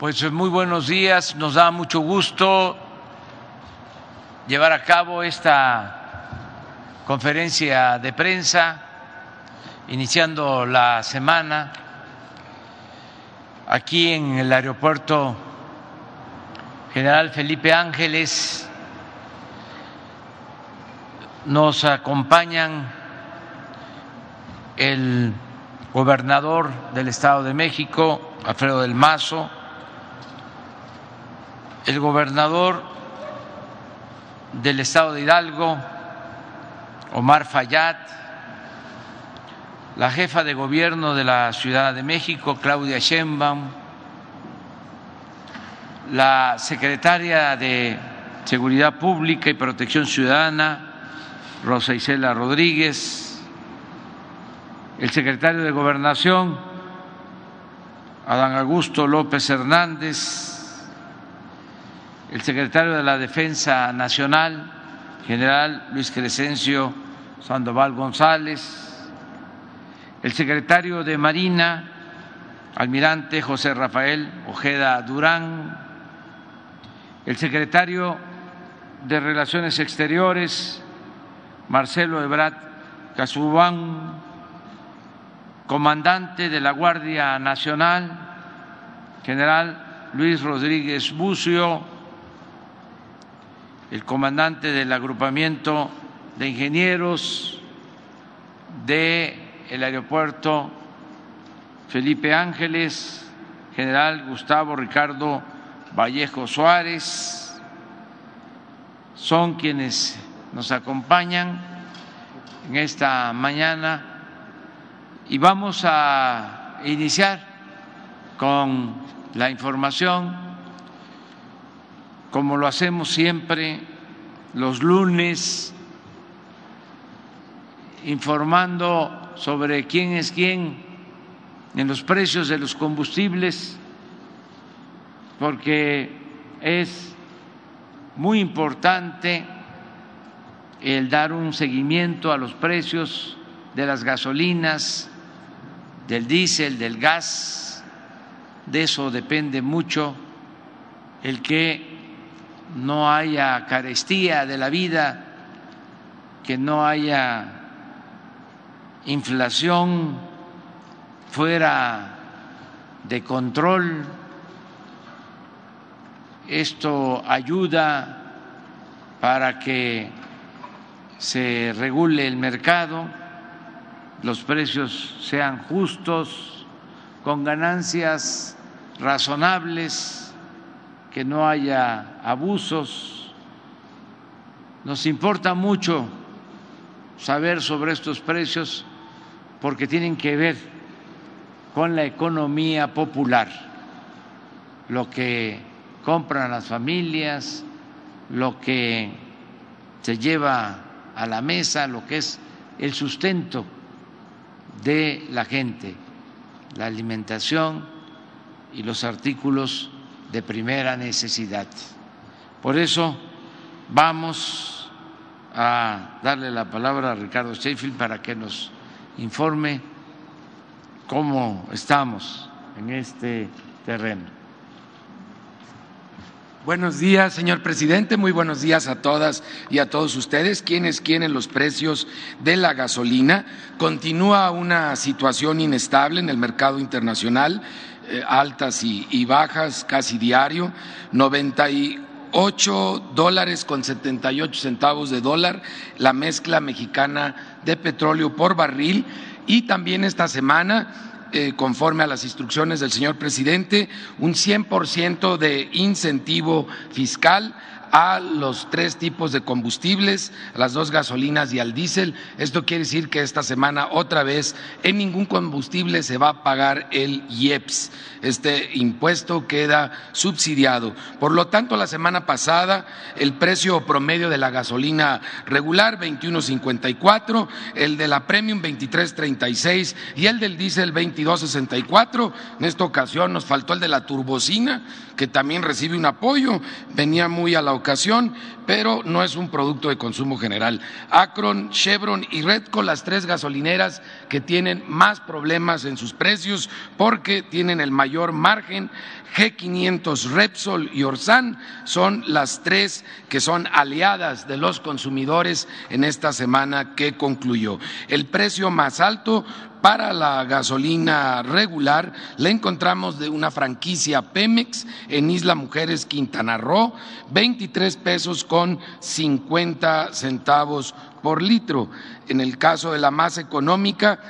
Pues muy buenos días, nos da mucho gusto llevar a cabo esta conferencia de prensa, iniciando la semana aquí en el aeropuerto General Felipe Ángeles. Nos acompañan el gobernador del Estado de México, Alfredo del Mazo, el gobernador del Estado de Hidalgo, Omar Fayad, la jefa de gobierno de la Ciudad de México, Claudia Sheinbaum, la secretaria de Seguridad Pública y Protección Ciudadana, Rosa Isela Rodríguez, el secretario de Gobernación, Adán Augusto López Hernández, secretario de la Defensa Nacional, general Luis Crescencio Sandoval González, el secretario de Marina, almirante José Rafael Ojeda Durán, el secretario de Relaciones Exteriores, Marcelo Ebrat Casubán, comandante de la Guardia Nacional, general Luis Rodríguez Bucio, el comandante del agrupamiento de ingenieros del el aeropuerto Felipe Ángeles, general Gustavo Ricardo Vallejo Suárez, son quienes nos acompañan en esta mañana. Y vamos a iniciar con la información, como lo hacemos siempre los lunes, informando sobre quién es quién en los precios de los combustibles, porque es muy importante el dar un seguimiento a los precios de las gasolinas, del diésel, del gas, de eso depende mucho el que no haya carestía de la vida, que no haya inflación fuera de control. Esto ayuda para que se regule el mercado los precios sean justos, con ganancias razonables, que no haya abusos. Nos importa mucho saber sobre estos precios porque tienen que ver con la economía popular, lo que compran las familias, lo que se lleva a la mesa, lo que es el sustento de la gente, la alimentación y los artículos de primera necesidad. Por eso vamos a darle la palabra a Ricardo Sheffield para que nos informe cómo estamos en este terreno. Buenos días, señor presidente. Muy buenos días a todas y a todos ustedes. Quienes quieren los precios de la gasolina? Continúa una situación inestable en el mercado internacional, altas y, bajas casi diario. 98 dólares con 78 centavos de dólar la mezcla mexicana de petróleo por barril. Y también esta semana eh, conforme a las instrucciones del señor presidente, un 100% de incentivo fiscal a los tres tipos de combustibles, las dos gasolinas y al diésel. Esto quiere decir que esta semana otra vez en ningún combustible se va a pagar el IEPS. Este impuesto queda subsidiado. Por lo tanto, la semana pasada el precio promedio de la gasolina regular 21.54, el de la premium 23.36 y el del diésel 22.64. En esta ocasión nos faltó el de la turbocina, que también recibe un apoyo. Venía muy a la ocasión, pero no es un producto de consumo general. Akron, Chevron y Redco, las tres gasolineras que tienen más problemas en sus precios porque tienen el mayor margen. G500, Repsol y Orsan son las tres que son aliadas de los consumidores en esta semana que concluyó. El precio más alto para la gasolina regular la encontramos de una franquicia Pemex en Isla Mujeres, Quintana Roo, 23 pesos con 50 centavos por litro. En el caso de la más económica,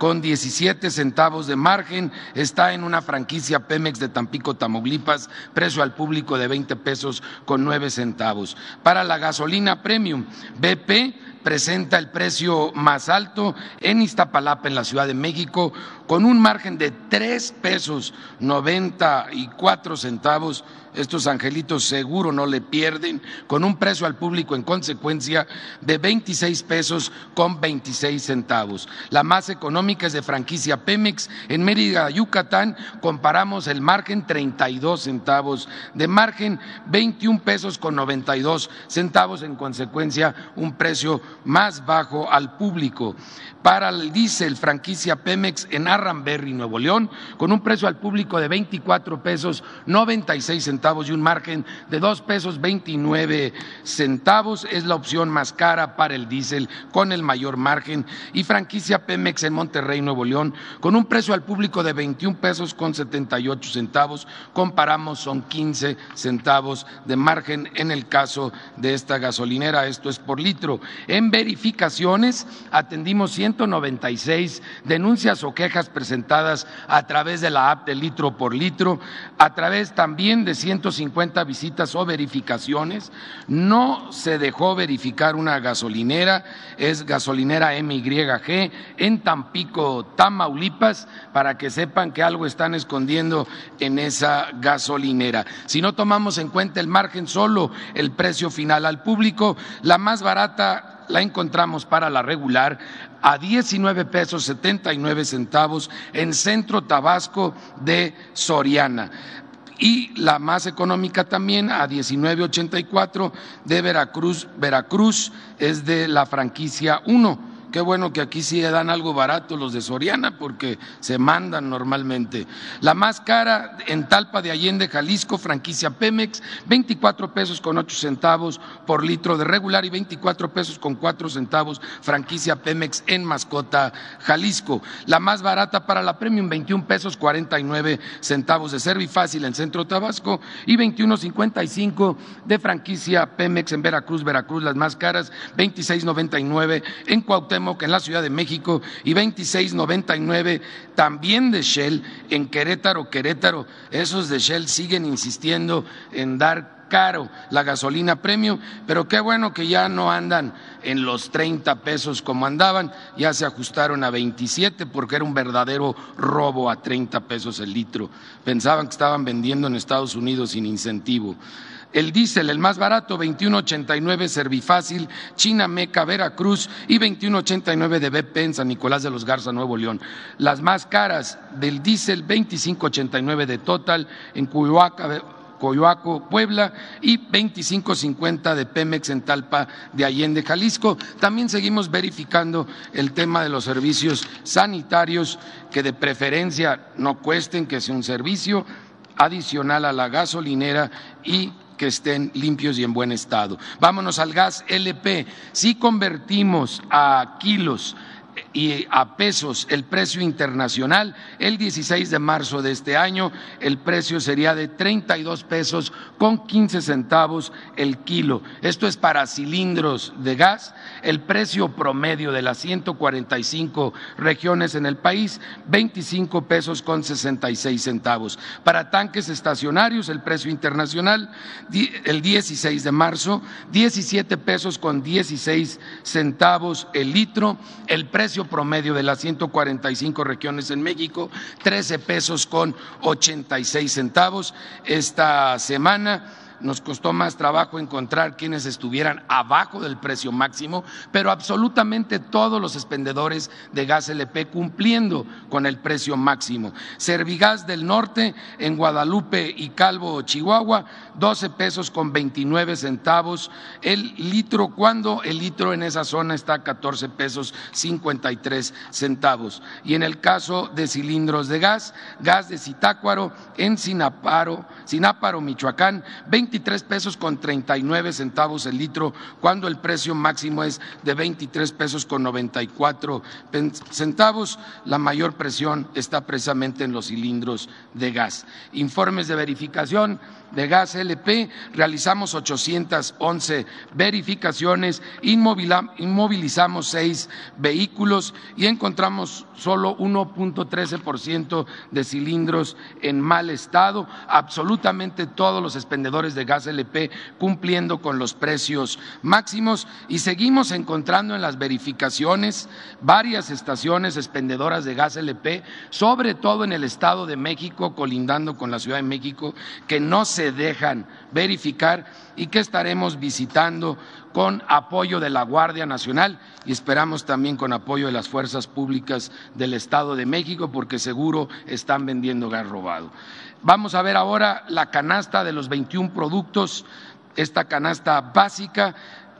con 17 centavos de margen, está en una franquicia Pemex de Tampico, Tamaulipas, precio al público de 20 pesos con 9 centavos. Para la gasolina premium, BP presenta el precio más alto en Iztapalapa, en la Ciudad de México, con un margen de tres pesos noventa y cuatro centavos. Estos angelitos seguro no le pierden, con un precio al público en consecuencia de 26 pesos con 26 centavos. La más económica es de franquicia Pemex. En Mérida, Yucatán, comparamos el margen 32 centavos de margen, 21 pesos con 92 centavos, en consecuencia un precio más bajo al público. Para el diésel, franquicia Pemex en Arramberry, Nuevo León, con un precio al público de 24 pesos 96 centavos y un margen de 2 pesos 29 centavos. Es la opción más cara para el diésel con el mayor margen. Y franquicia Pemex en Monterrey, Nuevo León, con un precio al público de 21 pesos con 78 centavos. Comparamos, son 15 centavos de margen en el caso de esta gasolinera. Esto es por litro. En verificaciones atendimos 196 denuncias o quejas presentadas a través de la app de litro por litro, a través también de 150 visitas o verificaciones. No se dejó verificar una gasolinera, es gasolinera MYG en Tampico, Tamaulipas, para que sepan que algo están escondiendo en esa gasolinera. Si no tomamos en cuenta el margen solo, el precio final al público, la más barata la encontramos para la regular a 19 pesos 79 centavos en Centro Tabasco de Soriana y la más económica también a 19.84 de Veracruz. Veracruz es de la franquicia 1 Qué bueno que aquí sí dan algo barato los de Soriana porque se mandan normalmente. La más cara en Talpa de Allende, Jalisco, franquicia Pemex, 24 pesos con 8 centavos por litro de regular y 24 pesos con 4 centavos franquicia Pemex en Mascota, Jalisco. La más barata para la Premium, 21 pesos 49 centavos de Servifácil en Centro Tabasco y 21.55 de franquicia Pemex en Veracruz, Veracruz las más caras, 26.99 en Cuauhtémoc que en la Ciudad de México y 2699 también de Shell en Querétaro, Querétaro. Esos de Shell siguen insistiendo en dar caro la gasolina premium, pero qué bueno que ya no andan en los 30 pesos como andaban, ya se ajustaron a 27 porque era un verdadero robo a 30 pesos el litro. Pensaban que estaban vendiendo en Estados Unidos sin incentivo. El diésel, el más barato, 21.89 Servifácil, China Meca, Veracruz y 21.89 de BP en San Nicolás de los Garza, Nuevo León. Las más caras del diésel, 25.89 de Total en Coyoaco, Puebla y 25.50 de Pemex en Talpa de Allende, Jalisco. También seguimos verificando el tema de los servicios sanitarios que de preferencia no cuesten, que sea un servicio adicional a la gasolinera y que estén limpios y en buen estado. Vámonos al gas LP. Si convertimos a kilos y a pesos el precio internacional, el 16 de marzo de este año el precio sería de 32 pesos con 15 centavos el kilo. Esto es para cilindros de gas. El precio promedio de las 145 regiones en el país, 25 pesos con 66 centavos. Para tanques estacionarios, el precio internacional, el 16 de marzo, 17 pesos con 16 centavos el litro. El precio promedio de las 145 regiones en México, 13 pesos con 86 centavos. Esta semana nos costó más trabajo encontrar quienes estuvieran abajo del precio máximo, pero absolutamente todos los expendedores de gas LP cumpliendo con el precio máximo. Servigas del Norte en Guadalupe y Calvo, Chihuahua, 12 pesos con 29 centavos el litro, cuando el litro en esa zona está a 14 pesos 53 centavos. Y en el caso de cilindros de gas, gas de Zitácuaro en Sinaparo, Sináparo, Michoacán, 23 pesos con 39 centavos el litro, cuando el precio máximo es de 23 pesos con 94 centavos. La mayor presión está precisamente en los cilindros de gas. Informes de verificación de gas LP, realizamos 811 verificaciones, inmovilizamos seis vehículos y encontramos solo 1.13% de cilindros en mal estado, absolutamente todos los expendedores de gas LP cumpliendo con los precios máximos y seguimos encontrando en las verificaciones varias estaciones expendedoras de gas LP, sobre todo en el Estado de México, colindando con la Ciudad de México, que no se dejan verificar y que estaremos visitando con apoyo de la Guardia Nacional y esperamos también con apoyo de las fuerzas públicas del Estado de México, porque seguro están vendiendo gas robado. Vamos a ver ahora la canasta de los 21 productos, esta canasta básica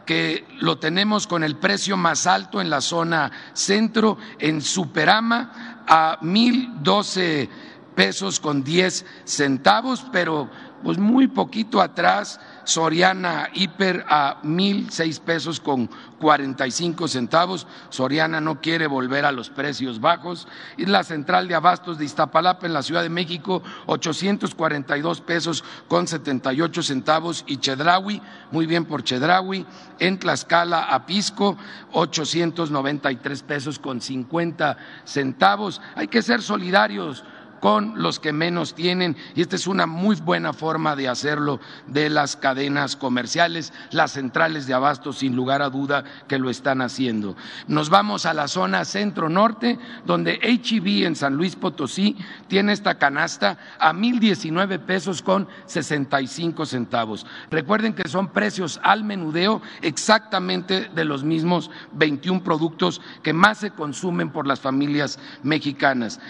que lo tenemos con el precio más alto en la zona centro, en Superama, a mil doce pesos con diez centavos, pero pues muy poquito atrás Soriana Hiper a mil seis pesos con cuarenta y cinco centavos. Soriana no quiere volver a los precios bajos. Y la central de abastos de Iztapalapa en la Ciudad de México, 842 pesos con 78 centavos. Y Chedraui, muy bien por Chedraui. En Tlaxcala, Apisco, 893 pesos con 50 centavos. Hay que ser solidarios con los que menos tienen y esta es una muy buena forma de hacerlo de las cadenas comerciales, las centrales de abasto sin lugar a duda que lo están haciendo. Nos vamos a la zona centro-norte donde HEB en San Luis Potosí tiene esta canasta a mil diecinueve pesos con sesenta y cinco centavos. Recuerden que son precios al menudeo exactamente de los mismos 21 productos que más se consumen por las familias mexicanas.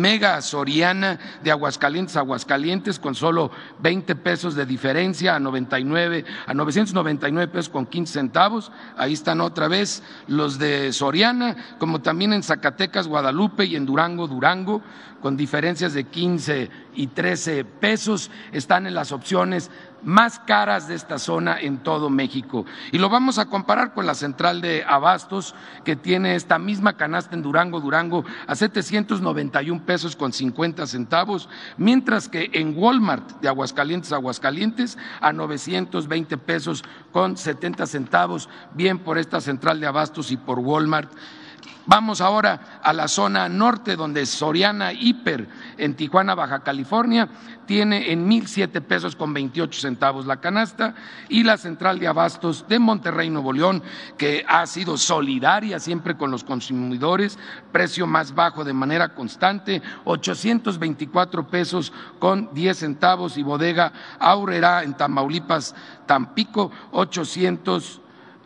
Mega Soriana de Aguascalientes, Aguascalientes, con solo 20 pesos de diferencia a 99, a 999 pesos con 15 centavos. Ahí están otra vez los de Soriana, como también en Zacatecas, Guadalupe y en Durango, Durango, con diferencias de 15 y 13 pesos. Están en las opciones más caras de esta zona en todo México. Y lo vamos a comparar con la central de Abastos, que tiene esta misma canasta en Durango, Durango, a 791 pesos con 50 centavos, mientras que en Walmart de Aguascalientes, Aguascalientes, a 920 pesos con 70 centavos, bien por esta central de Abastos y por Walmart. Vamos ahora a la zona norte, donde Soriana Hiper, en Tijuana, Baja California, tiene en mil siete pesos con veintiocho centavos la canasta, y la central de abastos de Monterrey, Nuevo León, que ha sido solidaria siempre con los consumidores, precio más bajo de manera constante, 824 pesos con diez centavos, y bodega Aurera en Tamaulipas, Tampico, 800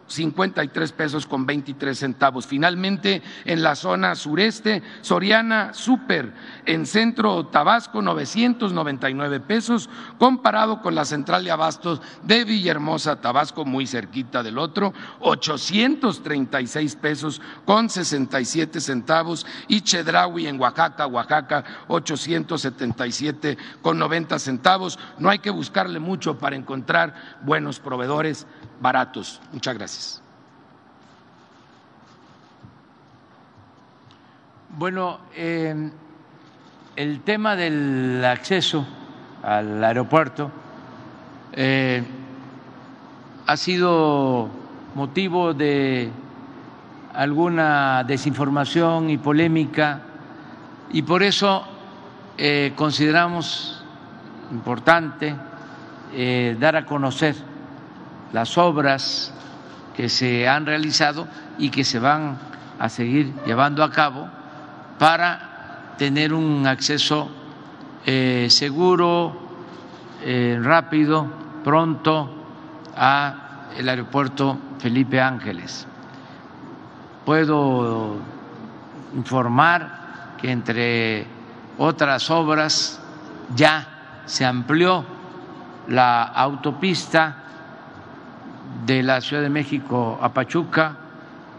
53 pesos con 23 centavos. Finalmente, en la zona sureste, Soriana Super, en centro Tabasco, 999 pesos, comparado con la central de abastos de Villahermosa, Tabasco, muy cerquita del otro, 836 pesos con 67 centavos, y Chedraui en Oaxaca, Oaxaca, 877 con 90 centavos. No hay que buscarle mucho para encontrar buenos proveedores baratos. Muchas gracias. Bueno, eh, el tema del acceso al aeropuerto eh, ha sido motivo de alguna desinformación y polémica y por eso eh, consideramos importante dar a conocer las obras que se han realizado y que se van a seguir llevando a cabo para tener un acceso eh, seguro, eh, rápido, pronto, a el aeropuerto Felipe Ángeles. Puedo informar que entre otras obras ya se amplió la autopista de la Ciudad de México a Pachuca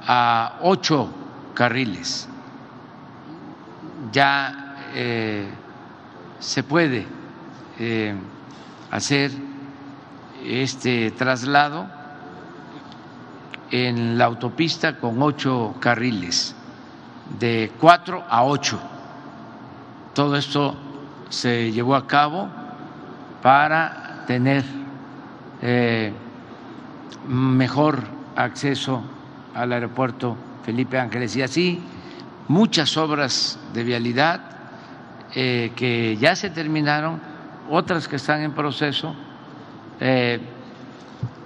a ocho carriles. Ya eh, se puede eh, hacer este traslado en la autopista con ocho carriles, de cuatro a ocho. Todo esto se llevó a cabo para tener eh, mejor acceso al aeropuerto Felipe Ángeles y así muchas obras de vialidad eh, que ya se terminaron, otras que están en proceso. Eh,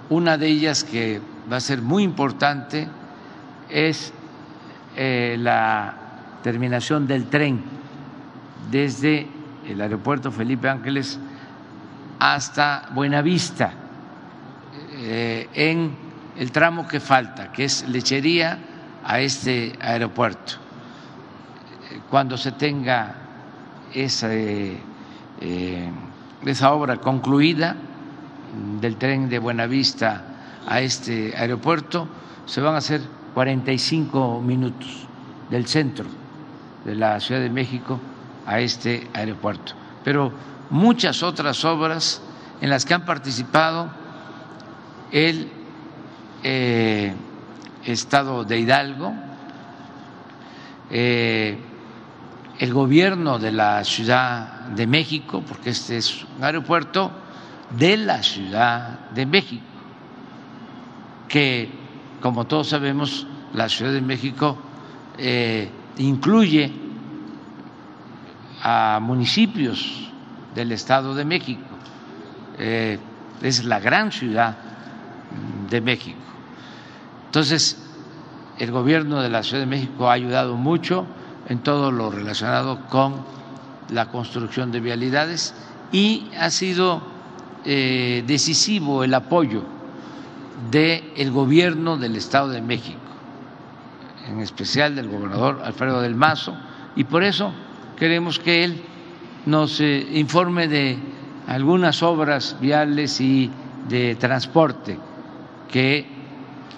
una de ellas que va a ser muy importante es eh, la terminación del tren desde el aeropuerto Felipe Ángeles hasta Buenavista, en el tramo que falta, que es lechería a este aeropuerto. Cuando se tenga esa, eh, esa obra concluida del tren de Buenavista a este aeropuerto, se van a hacer 45 minutos del centro de la Ciudad de México a este aeropuerto. Pero muchas otras obras en las que han participado el eh, Estado de Hidalgo, eh, el gobierno de la Ciudad de México, porque este es un aeropuerto de la Ciudad de México, que como todos sabemos, la Ciudad de México eh, incluye a municipios del Estado de México, es la gran ciudad de México. Entonces, el gobierno de la Ciudad de México ha ayudado mucho en todo lo relacionado con la construcción de vialidades y ha sido eh, decisivo el apoyo del gobierno del Estado de México, en especial del gobernador Alfredo del Mazo, y por eso queremos que él nos eh, informe de algunas obras viales y de transporte que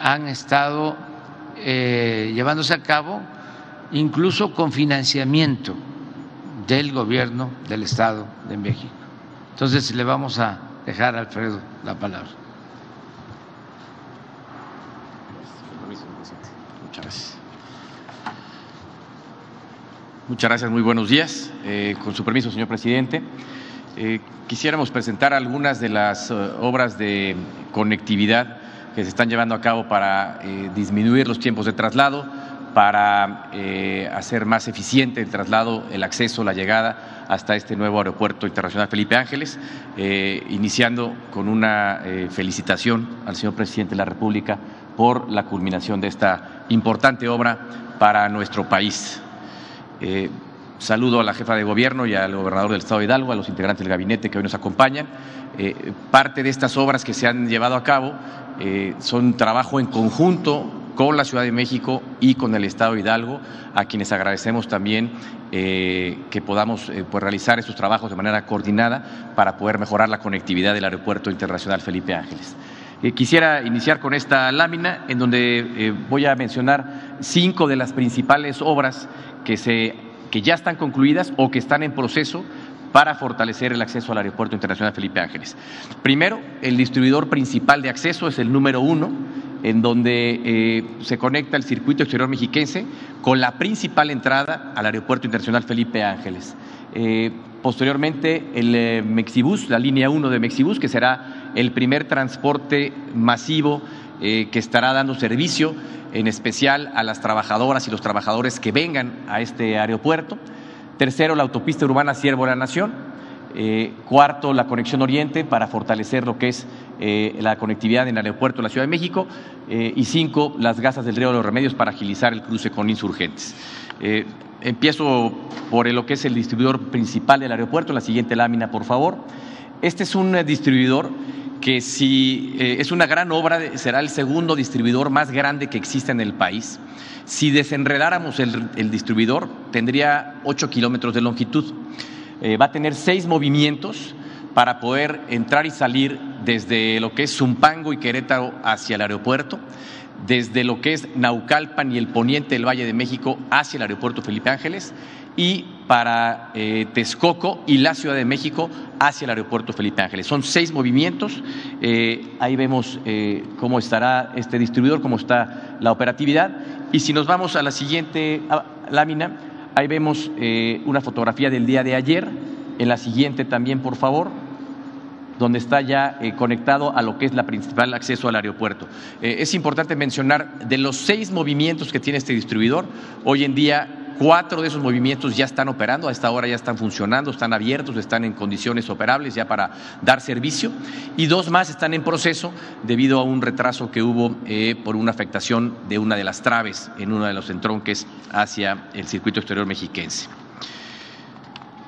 han estado eh, llevándose a cabo incluso con financiamiento del gobierno del Estado de México. Entonces le vamos a dejar a Alfredo la palabra. Muchas gracias. Muchas gracias, muy buenos días. Eh, con su permiso, señor presidente, eh, quisiéramos presentar algunas de las obras de conectividad que se están llevando a cabo para eh, disminuir los tiempos de traslado, para eh, hacer más eficiente el traslado, el acceso, la llegada hasta este nuevo aeropuerto internacional Felipe Ángeles, eh, iniciando con una felicitación al señor presidente de la República por la culminación de esta importante obra para nuestro país. Saludo a la jefa de gobierno y al gobernador del Estado de Hidalgo, a los integrantes del gabinete que hoy nos acompañan. parte de estas obras que se han llevado a cabo eh, son trabajo en conjunto con la Ciudad de México y con el Estado de Hidalgo, a quienes agradecemos también eh, que podamos eh, pues, realizar estos trabajos de manera coordinada para poder mejorar la conectividad del Aeropuerto Internacional Felipe Ángeles. quisiera iniciar con esta lámina en donde voy a mencionar cinco de las principales obras que, se, que ya están concluidas o que están en proceso para fortalecer el acceso al Aeropuerto Internacional Felipe Ángeles. Primero, el distribuidor principal de acceso es el número uno, en donde eh, se conecta el circuito exterior mexiquense con la principal entrada al Aeropuerto Internacional Felipe Ángeles. Eh, posteriormente, el eh, Mexibus, la línea 1 de Mexibus, que será el primer transporte masivo que estará dando servicio, en especial a las trabajadoras y los trabajadores que vengan a este aeropuerto. Tercero, la autopista urbana Siervo de la Nación. Eh, cuarto, la conexión oriente para fortalecer lo que es eh, la conectividad en el aeropuerto de la Ciudad de México. Eh, y cinco, las gasas del río de los remedios para agilizar el cruce con insurgentes. empiezo por lo que es el distribuidor principal del aeropuerto, la siguiente lámina, por favor. Este es un distribuidor que si es una gran obra, será el segundo distribuidor más grande que existe en el país. Si desenredáramos el, distribuidor, tendría 8 kilómetros de longitud. Eh, va a tener seis movimientos para poder entrar y salir desde lo que es Zumpango y Querétaro hacia el aeropuerto, desde lo que es Naucalpan y el poniente del Valle de México hacia el aeropuerto Felipe Ángeles y para eh, Texcoco y la Ciudad de México hacia el aeropuerto Felipe Ángeles. Son seis movimientos. Eh, ahí vemos eh, cómo estará este distribuidor, cómo está la operatividad. Y si nos vamos a la siguiente ah, lámina, ahí vemos una fotografía del día de ayer. En la siguiente también, por favor donde está ya conectado a lo que es la principal acceso al aeropuerto. es importante mencionar, de los seis movimientos que tiene este distribuidor, hoy en día Cuatro de esos movimientos ya están operando, a esta hora ya están funcionando, están abiertos, están en condiciones operables ya para dar servicio y dos más están en proceso debido a un retraso que hubo eh, por una afectación de una de las traves en uno de los entronques hacia el circuito exterior mexiquense.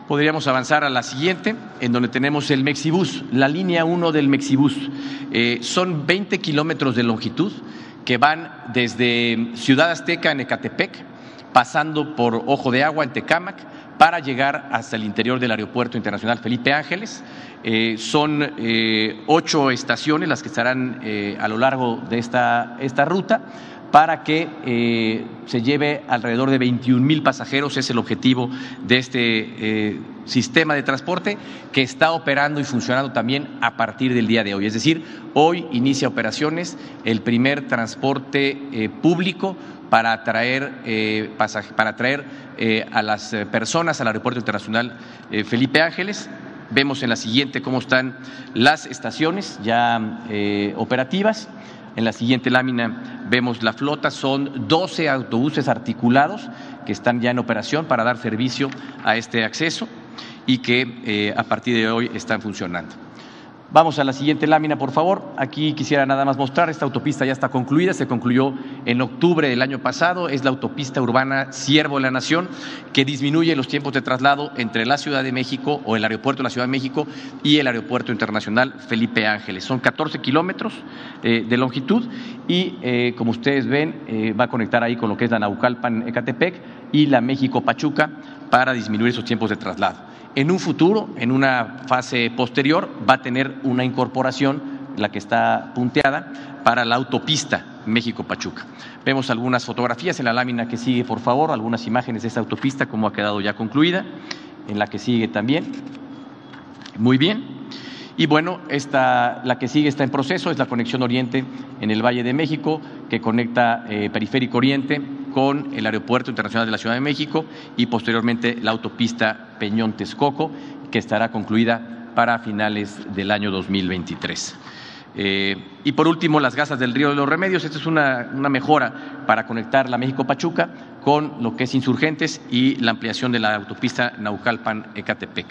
Podríamos avanzar a la siguiente, en donde tenemos el Mexibus, la línea 1 del Mexibus. Eh, son 20 kilómetros de longitud que van desde Ciudad Azteca en Ecatepec pasando por Ojo de Agua en Tecámac para llegar hasta el interior del Aeropuerto Internacional Felipe Ángeles. Eh, son eh, ocho estaciones las que estarán eh, a lo largo de esta, esta ruta para que se lleve alrededor de 21 mil pasajeros. Es el objetivo de este sistema de transporte que está operando y funcionando también a partir del día de hoy. Es decir, hoy inicia operaciones el primer transporte público para traer, eh, para traer eh, a las eh, personas al Aeropuerto Internacional Felipe Ángeles. Vemos en la siguiente cómo están las estaciones ya operativas. En la siguiente lámina vemos la flota, son 12 autobuses articulados que están ya en operación para dar servicio a este acceso y que a partir de hoy están funcionando. Vamos a la siguiente lámina, por favor. Aquí quisiera nada más mostrar, esta autopista ya está concluida, se concluyó en octubre del año pasado, es la autopista urbana Siervo de la Nación, que disminuye los tiempos de traslado entre la Ciudad de México o el aeropuerto de la Ciudad de México y el aeropuerto internacional Felipe Ángeles. Son 14 kilómetros eh, de longitud y, eh, como ustedes ven, eh, va a conectar ahí con lo que es la Naucalpan-Ecatepec y la México-Pachuca para disminuir esos tiempos de traslado. En un futuro, en una fase posterior, va a tener una incorporación, la que está punteada, para la autopista México-Pachuca. Vemos algunas fotografías en la lámina que sigue, por favor, algunas imágenes de esta autopista, como ha quedado ya concluida, en la que sigue también. Muy bien. Y bueno, esta, la que sigue está en proceso, es la conexión Oriente en el Valle de México, que conecta eh, Periférico Oriente con el Aeropuerto Internacional de la Ciudad de México y posteriormente la autopista Peñón-Texcoco, que estará concluida para finales del año 2023. Eh, y por último, las gasas del Río de los Remedios. Esta es una, una mejora para conectar la México-Pachuca con lo que es Insurgentes y la ampliación de la autopista Naucalpan-Ecatepec.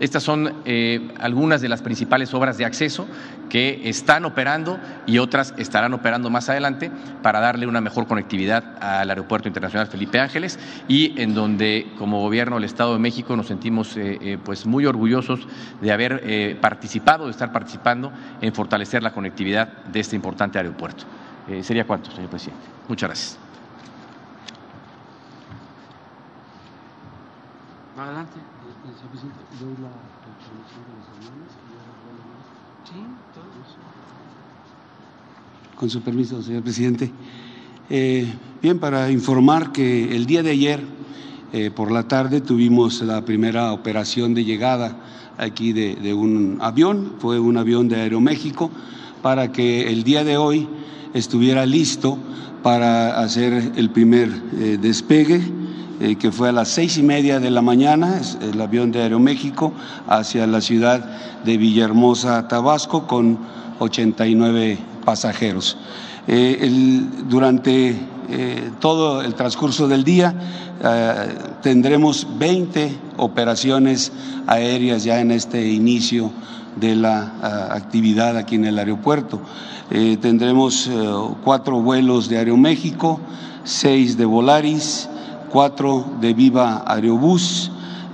Estas son eh, algunas de las principales obras de acceso que están operando y otras estarán operando más adelante para darle una mejor conectividad al Aeropuerto Internacional Felipe Ángeles y en donde como gobierno del Estado de México nos sentimos eh, eh, pues muy orgullosos de haber participado, de estar participando en fortalecer la conectividad de este importante aeropuerto. ¿Sería cuánto, señor presidente? Muchas gracias. Adelante. Con su permiso, señor presidente. Eh, bien, para informar que el día de ayer eh, por la tarde tuvimos la primera operación de llegada aquí de, un avión, fue un avión de Aeroméxico, para que el día de hoy estuviera listo para hacer el primer eh, despegue eh, que fue a las seis y media de la mañana, el avión de Aeroméxico, hacia la ciudad de Villahermosa, Tabasco, con 89 pasajeros. Eh, durante eh, todo el transcurso del día tendremos 20 operaciones aéreas ya en este inicio de la actividad aquí en el aeropuerto. tendremos cuatro vuelos de Aeroméxico, seis de Volaris, cuatro de Viva Aerobús,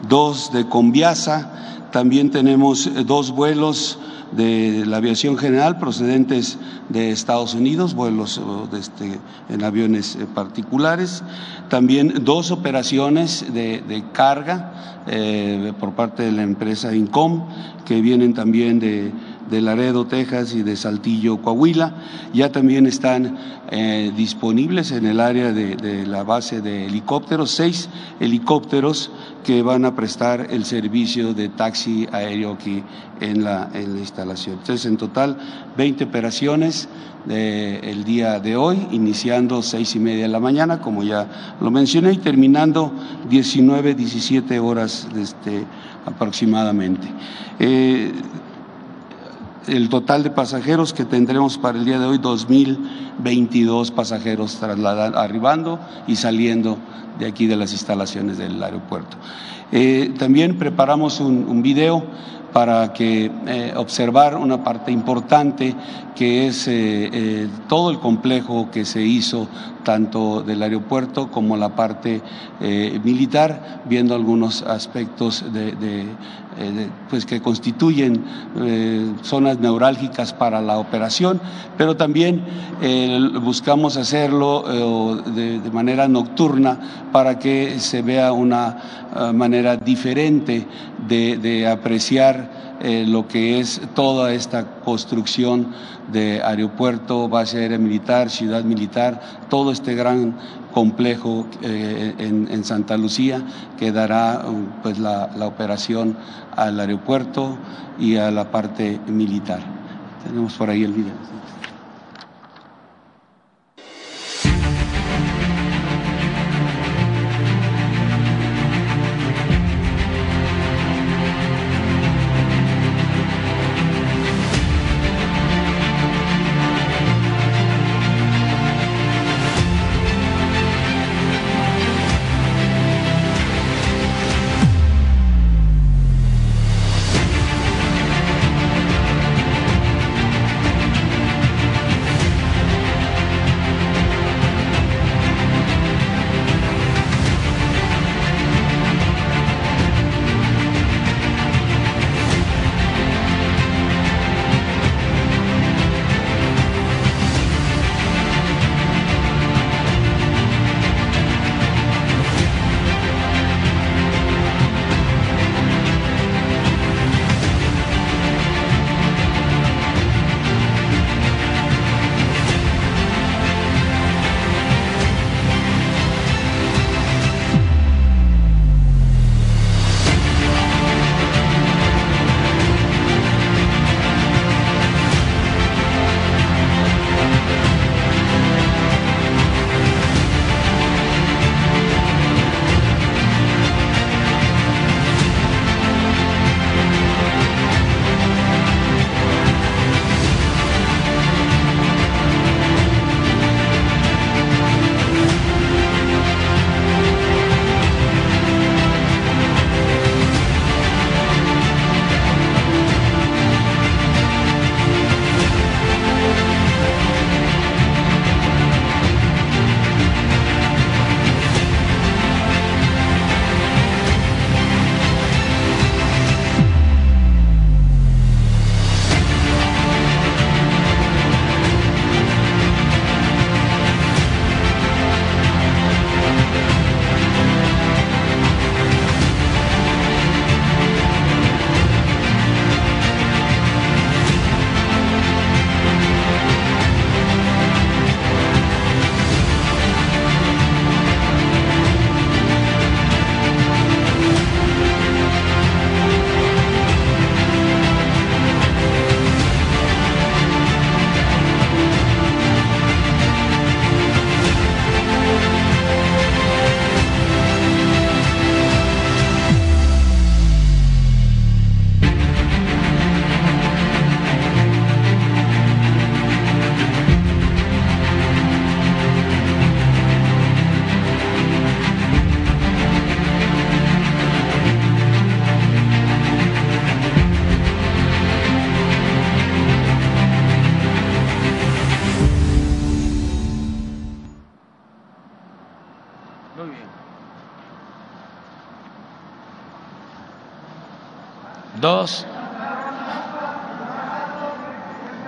dos de Conviasa, También tenemos dos vuelos de la aviación general procedentes de Estados Unidos, vuelos este, en aviones eh, particulares. También dos operaciones de, carga eh, por parte de la empresa Incom, que vienen también de, Laredo, Texas y de Saltillo, Coahuila. Ya también están eh, disponibles en el área de, la base de helicópteros, seis helicópteros que van a prestar el servicio de taxi aéreo aquí en la, en la instalación. Entonces, en total, 20 operaciones el día de hoy, iniciando seis y media de la mañana, como ya lo mencioné, y terminando 19, 17 horas este, aproximadamente. Eh, el total de pasajeros que tendremos para el día de hoy, 2.022 pasajeros trasladando, arribando y saliendo de aquí de las instalaciones del aeropuerto. Eh, también preparamos un, video para que eh, observar una parte importante que es eh, todo el complejo que se hizo tanto del aeropuerto como la parte militar, viendo algunos aspectos de, pues que constituyen zonas neurálgicas para la operación, pero también buscamos hacerlo de, manera nocturna para que se vea una manera diferente de apreciar eh, lo que es toda esta construcción de aeropuerto, base aérea militar, ciudad militar, todo este gran complejo eh, en, Santa Lucía que dará pues, la, la operación al aeropuerto y a la parte militar. Tenemos por ahí el video.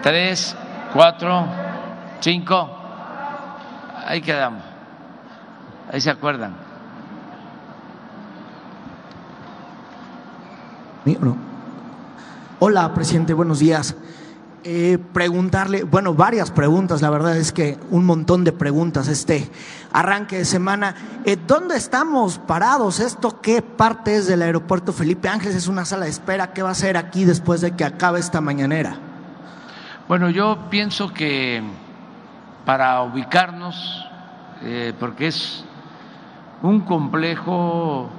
Tres, cuatro, cinco. Ahí quedamos. Ahí se acuerdan. Hola, presidente, buenos días. Eh, preguntarle, bueno, varias preguntas, la verdad es que un montón de preguntas este arranque de semana. Eh, ¿Dónde estamos parados? ¿Esto qué parte es del aeropuerto Felipe Ángeles? ¿Es una sala de espera? ¿Qué va a ser aquí después de que acabe esta mañanera? Bueno, yo pienso que para ubicarnos, eh, porque es un complejo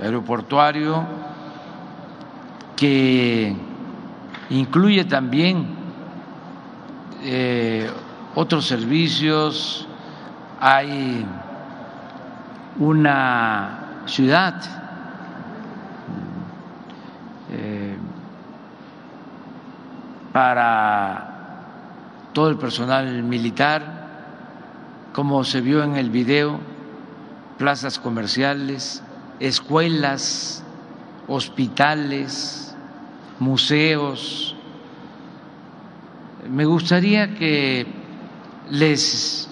aeroportuario que incluye también eh, otros servicios, hay una ciudad eh, para todo el personal militar, como se vio en el video, plazas comerciales, escuelas, hospitales, museos. Me gustaría que les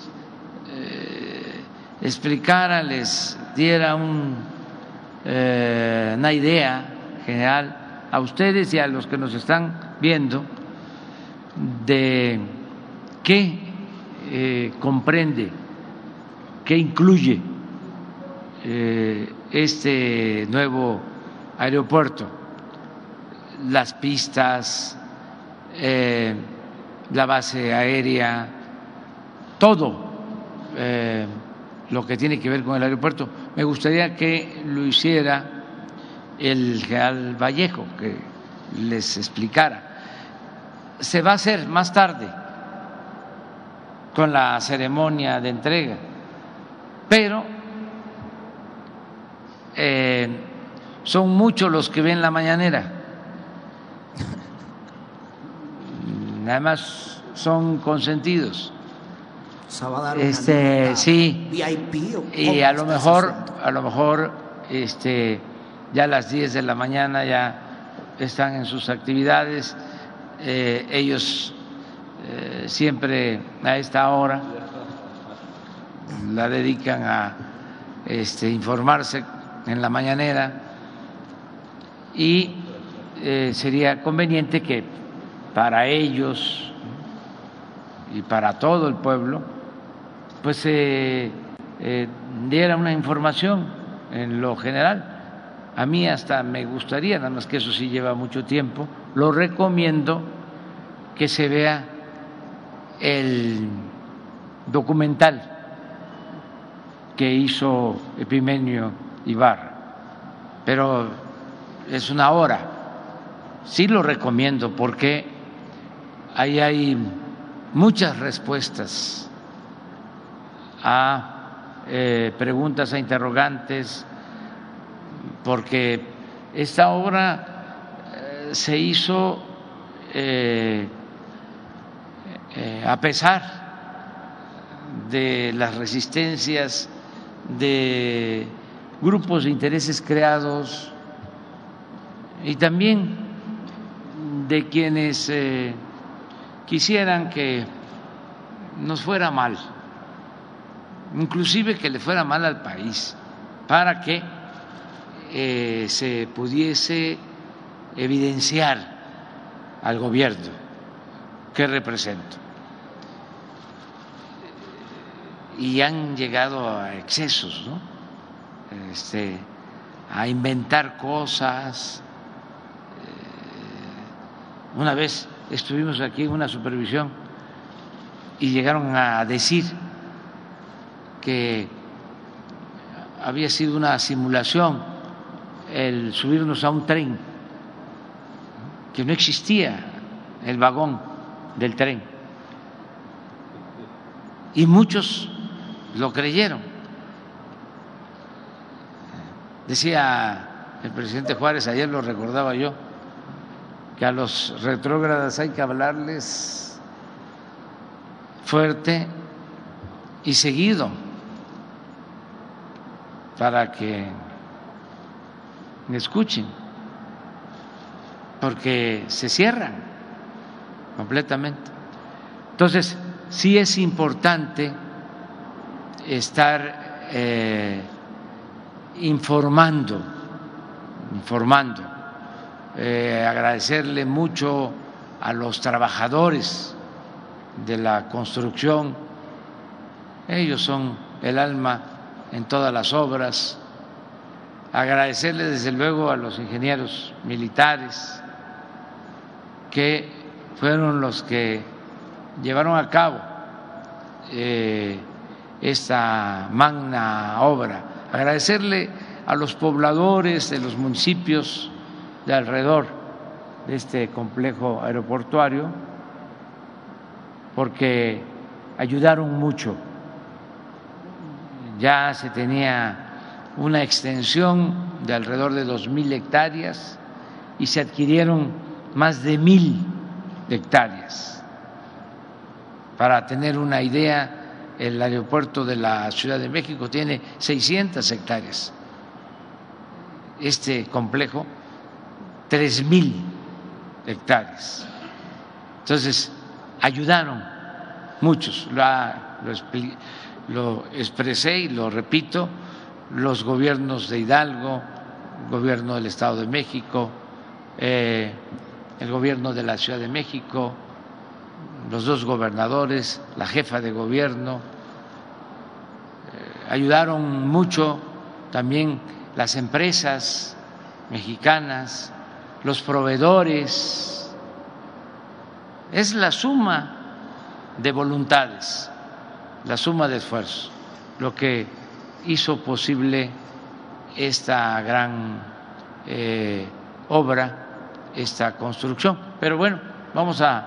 eh, explicara, les diera eh, una idea general a ustedes y a los que nos están viendo de qué eh, comprende, qué incluye este nuevo aeropuerto las pistas, eh, la base aérea, todo eh, lo que tiene que ver con el aeropuerto. Me gustaría que lo hiciera el general Vallejo, que les explicara. Se va a hacer más tarde con la ceremonia de entrega, pero eh, son muchos los que ven la mañanera además son consentidos. Este, sí. y a lo mejor, a lo mejor, este, ya a las 10 de la mañana ya están en sus actividades. Eh, ellos eh, siempre a esta hora la dedican a este, informarse en la mañanera y eh, sería conveniente que para ellos y para todo el pueblo, pues se diera una información en lo general. A mí hasta me gustaría, nada más que eso sí lleva mucho tiempo, lo recomiendo que se vea el documental que hizo Epimenio Ibarra, pero es una hora. Sí lo recomiendo porque ahí hay muchas respuestas a eh, preguntas, a interrogantes, porque esta obra eh, se hizo eh, a pesar de las resistencias de grupos de intereses creados y también de quienes quisieran que nos fuera mal, inclusive que le fuera mal al país, para que eh, se pudiese evidenciar al gobierno que represento. Y han llegado a excesos, ¿no? Este, a inventar cosas. Eh, una vez estuvimos aquí en una supervisión y llegaron a decir que había sido una simulación el subirnos a un tren, que no existía el vagón del tren. Y muchos lo creyeron. Decía el presidente Juárez, ayer lo recordaba yo, que a los retrógradas hay que hablarles fuerte y seguido para que escuchen. porque se cierran completamente. Entonces, sí es importante estar eh, informando, informando, eh, agradecerle mucho a los trabajadores de la construcción, ellos son el alma en todas las obras, agradecerle desde luego a los ingenieros militares que fueron los que llevaron a cabo eh, esta magna obra, agradecerle a los pobladores de los municipios de alrededor de este complejo aeroportuario, porque ayudaron mucho. Ya se tenía una extensión de alrededor de dos mil hectáreas y se adquirieron más de mil hectáreas. Para tener una idea, el aeropuerto de la Ciudad de México tiene 600 hectáreas. Este complejo, tres mil hectáreas. Entonces, ayudaron muchos, lo, lo, expresé y lo repito, los gobiernos de Hidalgo, el gobierno del Estado de México, eh, el gobierno de la Ciudad de México, los dos gobernadores, la jefa de gobierno, eh, ayudaron mucho también las empresas mexicanas, los proveedores, es la suma de voluntades, la suma de esfuerzos, lo que hizo posible esta gran eh, obra, esta construcción. Pero bueno, vamos a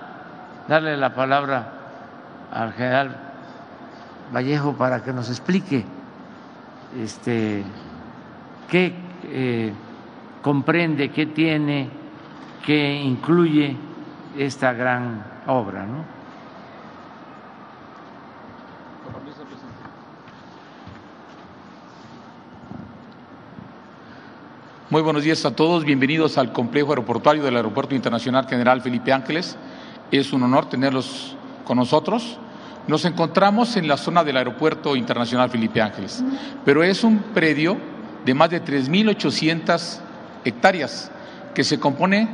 darle la palabra al general Vallejo para que nos explique este, qué eh, comprende, qué tiene, qué incluye esta gran obra. ¿no? Muy buenos días a todos, bienvenidos al complejo aeroportuario del Aeropuerto Internacional General Felipe Ángeles. Es un honor tenerlos con nosotros. Nos encontramos en la zona del Aeropuerto Internacional Felipe Ángeles, pero es un predio de más de 3.800 hectáreas que se compone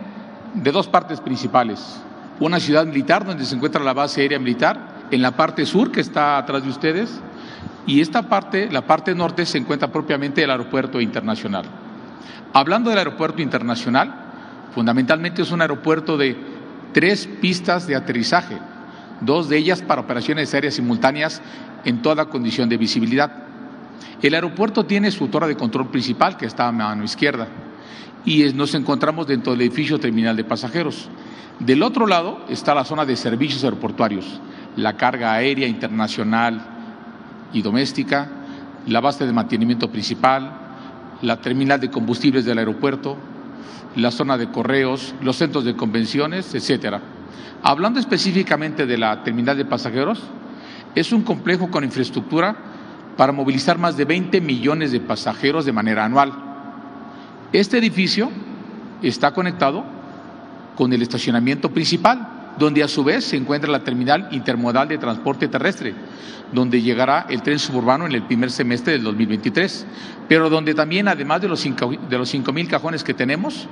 de dos partes principales. Una ciudad militar donde se encuentra la base aérea militar, en la parte sur que está atrás de ustedes, y esta parte, la parte norte, se encuentra propiamente el aeropuerto internacional. Hablando del aeropuerto internacional, fundamentalmente es un aeropuerto de tres pistas de aterrizaje, dos de ellas para operaciones aéreas simultáneas en toda condición de visibilidad. El aeropuerto tiene su torre de control principal, que está a mano izquierda, y nos encontramos dentro del edificio terminal de pasajeros. Del otro lado está la zona de servicios aeroportuarios, la carga aérea internacional y doméstica, la base de mantenimiento principal, la terminal de combustibles del aeropuerto, la zona de correos, los centros de convenciones, etcétera. Hablando específicamente de la terminal de pasajeros, es un complejo con infraestructura para movilizar más de 20 millones de pasajeros de manera anual. Este edificio está conectado con el estacionamiento principal, donde a su vez se encuentra la terminal intermodal de transporte terrestre, donde llegará el tren suburbano en el primer semestre del 2023, pero donde también, además de los cinco, mil cajones que tenemos,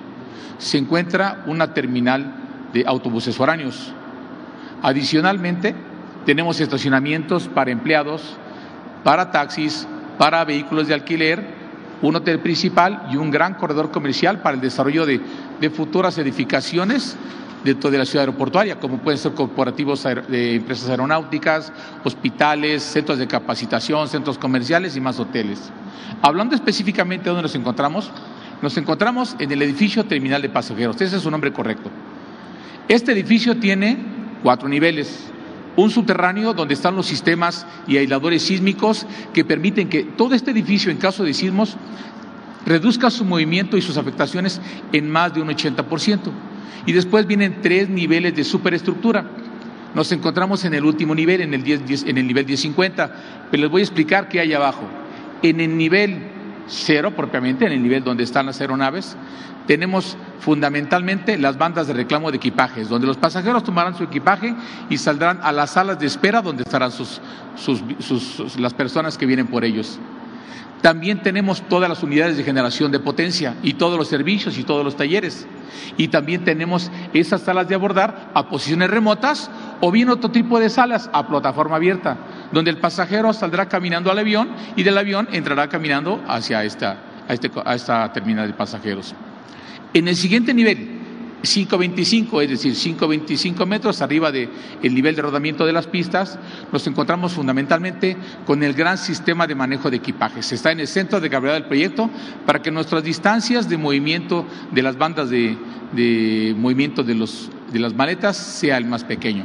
se encuentra una terminal de autobuses foráneos. Adicionalmente, tenemos estacionamientos para empleados, para taxis, para vehículos de alquiler, un hotel principal y un gran corredor comercial para el desarrollo de, de futuras edificaciones dentro de la ciudad aeroportuaria, como pueden ser corporativos de empresas aeronáuticas, hospitales, centros de capacitación, centros comerciales y más hoteles. Hablando específicamente de dónde nos encontramos, nos encontramos en el edificio terminal de pasajeros. Ese es su nombre correcto. Este edificio tiene cuatro niveles. Un subterráneo donde están los sistemas y aisladores sísmicos que permiten que todo este edificio, en caso de sismos, reduzca su movimiento y sus afectaciones en más de un 80%. Y después vienen tres niveles de superestructura. Nos encontramos en el último nivel, en el, 10, en el nivel 1050, pero les voy a explicar qué hay abajo. En el nivel cero propiamente, en el nivel donde están las aeronaves, tenemos fundamentalmente las bandas de reclamo de equipajes, donde los pasajeros tomarán su equipaje y saldrán a las salas de espera donde estarán sus, las personas que vienen por ellos. También tenemos todas las unidades de generación de potencia y todos los servicios y todos los talleres. Y también tenemos esas salas de abordar a posiciones remotas o bien otro tipo de salas a plataforma abierta, donde el pasajero saldrá caminando al avión y del avión entrará caminando hacia esta, a, este, a esta terminal de pasajeros. En el siguiente nivel, 5.25, es decir, 5.25 metros arriba del nivel de rodamiento de las pistas, nos encontramos fundamentalmente con el gran sistema de manejo de equipajes. Está en el centro de gravedad del proyecto para que nuestras distancias de movimiento de las bandas de, movimiento de, los, de las maletas sea el más pequeño.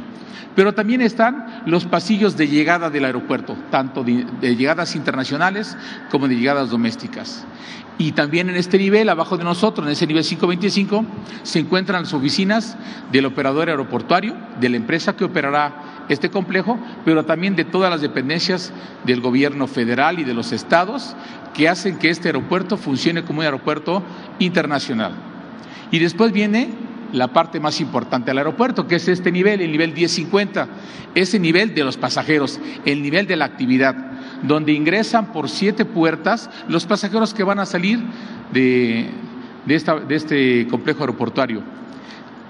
Pero también están los pasillos de llegada del aeropuerto, tanto de llegadas internacionales como de llegadas domésticas. Y también en este nivel, abajo de nosotros, en ese nivel 525, se encuentran las oficinas del operador aeroportuario, de la empresa que operará este complejo, pero también de todas las dependencias del gobierno federal y de los estados que hacen que este aeropuerto funcione como un aeropuerto internacional. Y después viene la parte más importante del aeropuerto, que es este nivel, el nivel 1050, ese nivel de los pasajeros, el nivel de la actividad, donde ingresan por siete puertas los pasajeros que van a salir de, de este complejo aeroportuario.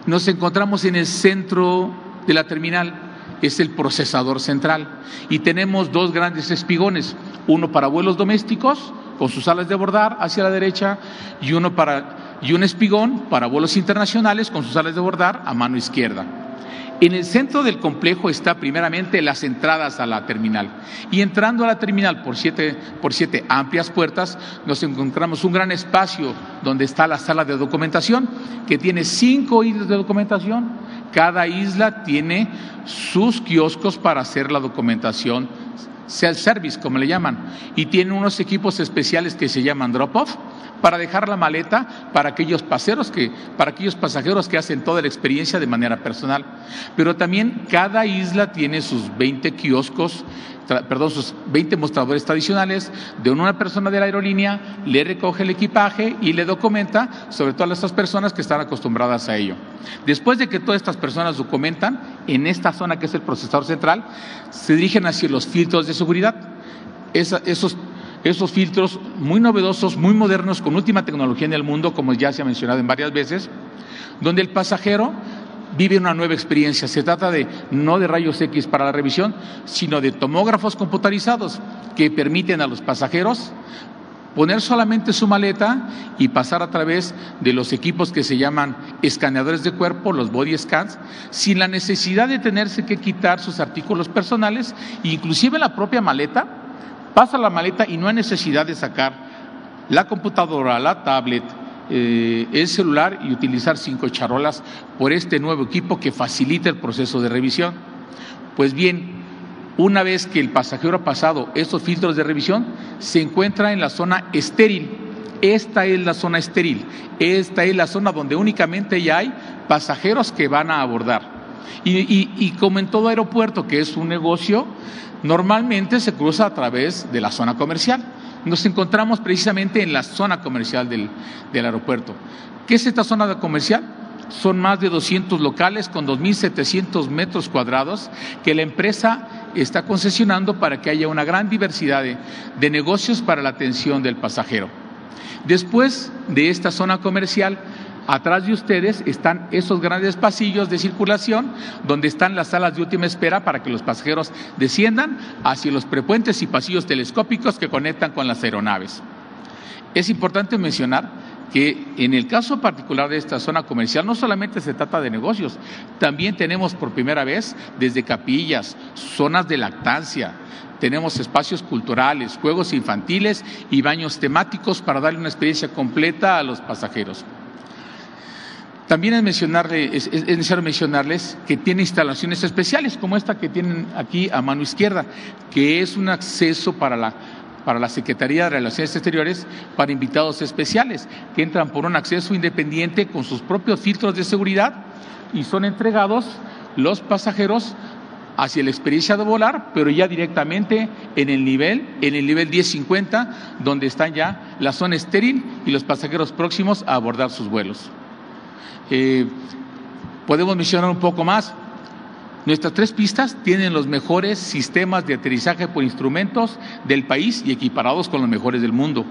Nos encontramos en el centro de la terminal, es el procesador central, y tenemos dos grandes espigones, uno para vuelos domésticos, con sus salas de abordar hacia la derecha, y uno para y un espigón para vuelos internacionales con sus salas de abordar a mano izquierda. En el centro del complejo está primeramente las entradas a la terminal. Y entrando a la terminal por siete, por siete amplias puertas, nos encontramos un gran espacio donde está la sala de documentación, que tiene cinco islas de documentación. Cada isla tiene sus kioscos para hacer la documentación self-service, como le llaman, y tiene unos equipos especiales que se llaman drop-off para dejar la maleta para aquellos paseros que, para aquellos pasajeros que hacen toda la experiencia de manera personal. Pero también cada isla tiene sus 20 kioscos perdón, sus 20 mostradores tradicionales, de una persona de la aerolínea le recoge el equipaje y le documenta sobre todas estas personas que están acostumbradas a ello. Después de que todas estas personas documentan, en esta zona que es el procesador central, se dirigen hacia los filtros de seguridad. esos, esos filtros muy novedosos, muy modernos, con última tecnología en el mundo, como ya se ha mencionado en varias veces, donde el pasajero vive una nueva experiencia. Se trata de no de rayos X para la revisión, sino de tomógrafos computarizados que permiten a los pasajeros poner solamente su maleta y pasar a través de los equipos que se llaman escaneadores de cuerpo, los body scans, sin la necesidad de tenerse que quitar sus artículos personales, inclusive la propia maleta, pasa la maleta y no hay necesidad de sacar la computadora, la tablet, eh, el celular y utilizar cinco charolas por este nuevo equipo que facilita el proceso de revisión. Pues bien, una vez que el pasajero ha pasado estos filtros de revisión, se encuentra en la zona estéril. Esta es la zona estéril. Esta es la zona donde únicamente ya hay pasajeros que van a abordar. y, como en todo aeropuerto, que es un negocio, normalmente se cruza a través de la zona comercial nos encontramos precisamente en la zona comercial del, aeropuerto. ¿Qué es esta zona comercial? Son más de 200 locales con 2.700 metros cuadrados que la empresa está concesionando para que haya una gran diversidad de negocios para la atención del pasajero. Después de esta zona comercial, Atrás de ustedes están esos grandes pasillos de circulación donde están las salas de última espera para que los pasajeros desciendan hacia los prepuentes y pasillos telescópicos que conectan con las aeronaves. Es importante mencionar que en el caso particular de esta zona comercial no solamente se trata de negocios, también tenemos por primera vez desde capillas, zonas de lactancia, tenemos espacios culturales, juegos infantiles y baños temáticos para darle una experiencia completa a los pasajeros. También es, mencionarle, es, necesario mencionarles que tiene instalaciones especiales, como esta que tienen aquí a mano izquierda, que es un acceso para la, para la Secretaría de Relaciones Exteriores para invitados especiales, que entran por un acceso independiente con sus propios filtros de seguridad y son entregados los pasajeros hacia la experiencia de volar, pero ya directamente en el nivel, en el nivel 1050, donde están ya la zona estéril y los pasajeros próximos a abordar sus vuelos. Eh, podemos mencionar un poco más. Nuestras tres pistas tienen los mejores sistemas de aterrizaje por instrumentos del país y equiparados con los mejores del mundo.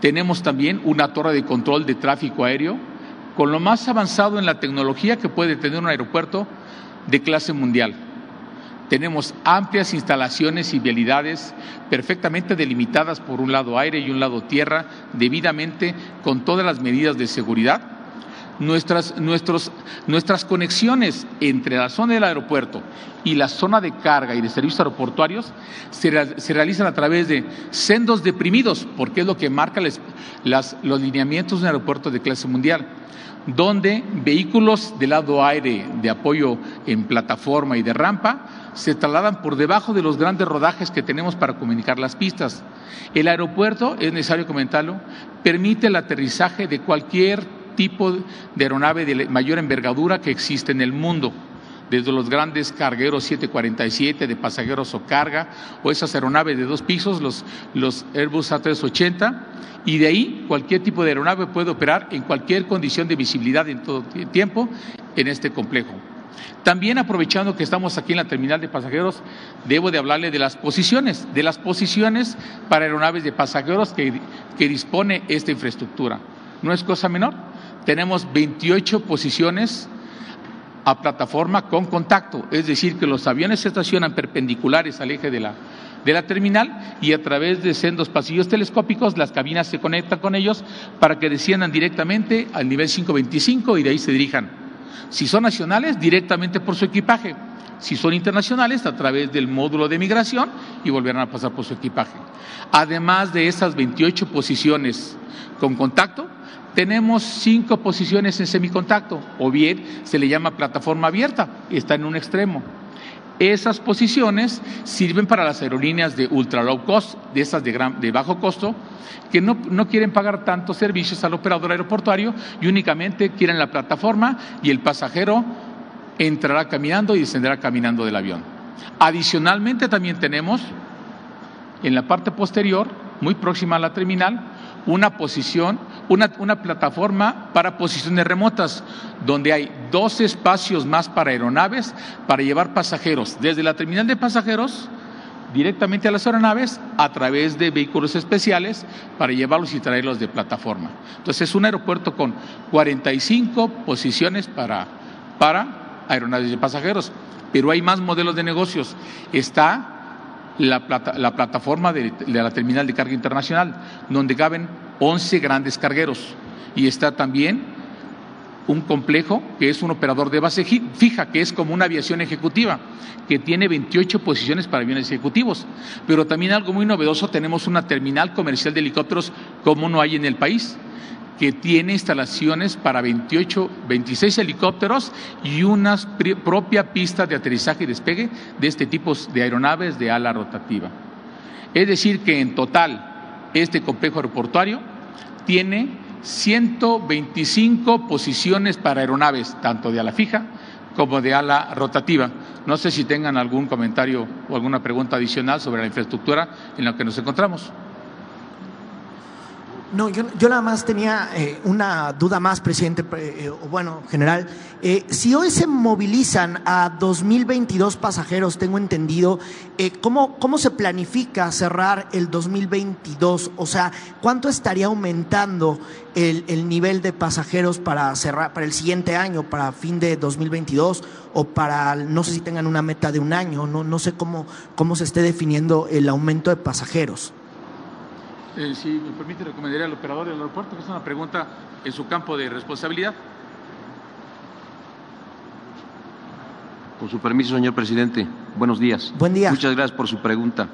Tenemos también una torre de control de tráfico aéreo con lo más avanzado en la tecnología que puede tener un aeropuerto de clase mundial. Tenemos amplias instalaciones y vialidades perfectamente delimitadas por un lado aire y un lado tierra, debidamente con todas las medidas de seguridad. Nuestras, nuestras conexiones entre la zona del aeropuerto y la zona de carga y de servicios aeroportuarios se, realizan a través de sendos deprimidos, porque es lo que marca los lineamientos de un aeropuerto de clase mundial donde vehículos de lado aire de apoyo en plataforma y de rampa se trasladan por debajo de los grandes rodajes que tenemos para comunicar las pistas. El aeropuerto, es necesario comentarlo, permite el aterrizaje de cualquier tipo de aeronave de mayor envergadura que existe en el mundo desde los grandes cargueros 747 de pasajeros o carga, o esas aeronaves de dos pisos, los, los Airbus A380, y de ahí cualquier tipo de aeronave puede operar en cualquier condición de visibilidad en todo tiempo en este complejo. También aprovechando que estamos aquí en la terminal de pasajeros, debo de hablarle de las posiciones, de las posiciones para aeronaves de pasajeros que, que dispone esta infraestructura. No es cosa menor. Tenemos 28 posiciones a plataforma con contacto, es decir, que los aviones se estacionan perpendiculares al eje de la, de la terminal y a través de sendos pasillos telescópicos las cabinas se conectan con ellos para que desciendan directamente al nivel 525 y de ahí se dirijan. Si son nacionales, directamente por su equipaje. Si son internacionales, a través del módulo de migración y volverán a pasar por su equipaje. Además de esas 28 posiciones con contacto, tenemos cinco posiciones en semicontacto, o bien se le llama plataforma abierta, está en un extremo. Esas posiciones sirven para las aerolíneas de ultra low cost, de esas de, de bajo costo, que no, no, quieren pagar tantos servicios al operador aeroportuario y únicamente quieren la plataforma y el pasajero entrará caminando y descenderá caminando del avión. Adicionalmente también tenemos en la parte posterior, muy próxima a la terminal, una posición una, plataforma para posiciones remotas, donde hay dos espacios más para aeronaves para llevar pasajeros desde la terminal de pasajeros directamente a las aeronaves a través de vehículos especiales para llevarlos y traerlos de plataforma. Entonces es un aeropuerto con 45 posiciones para, para aeronaves de pasajeros, pero hay más modelos de negocios. Está la, la plataforma de, de, la terminal de carga internacional, donde caben 11 grandes cargueros. Y está también un complejo que es un operador de base fija, que es como una aviación ejecutiva, que tiene 28 posiciones para aviones ejecutivos. Pero también algo muy novedoso, tenemos una terminal comercial de helicópteros como no hay en el país que tiene instalaciones para 28, 26 helicópteros y una propia pista de aterrizaje y despegue de este tipo de aeronaves de ala rotativa. Es decir, que en total este complejo aeroportuario tiene 125 posiciones para aeronaves, tanto de ala fija como de ala rotativa. No sé si tengan algún comentario o alguna pregunta adicional sobre la infraestructura en la que nos encontramos. No, yo, yo, nada más tenía eh, una duda más, presidente, eh, o bueno, general. Eh, si hoy se movilizan a 2022 pasajeros, tengo entendido, ¿cómo, ¿cómo se planifica cerrar el 2022? O sea, ¿cuánto estaría aumentando el, el, nivel de pasajeros para cerrar, para el siguiente año, para fin de 2022? O para, no sé si tengan una meta de un año, no, no sé cómo, cómo se esté definiendo el aumento de pasajeros. Eh, si me permite, recomendaría al operador del aeropuerto, que es una pregunta en su campo de responsabilidad. Con su permiso, señor presidente. Buenos días. Buen día. Muchas gracias por su pregunta.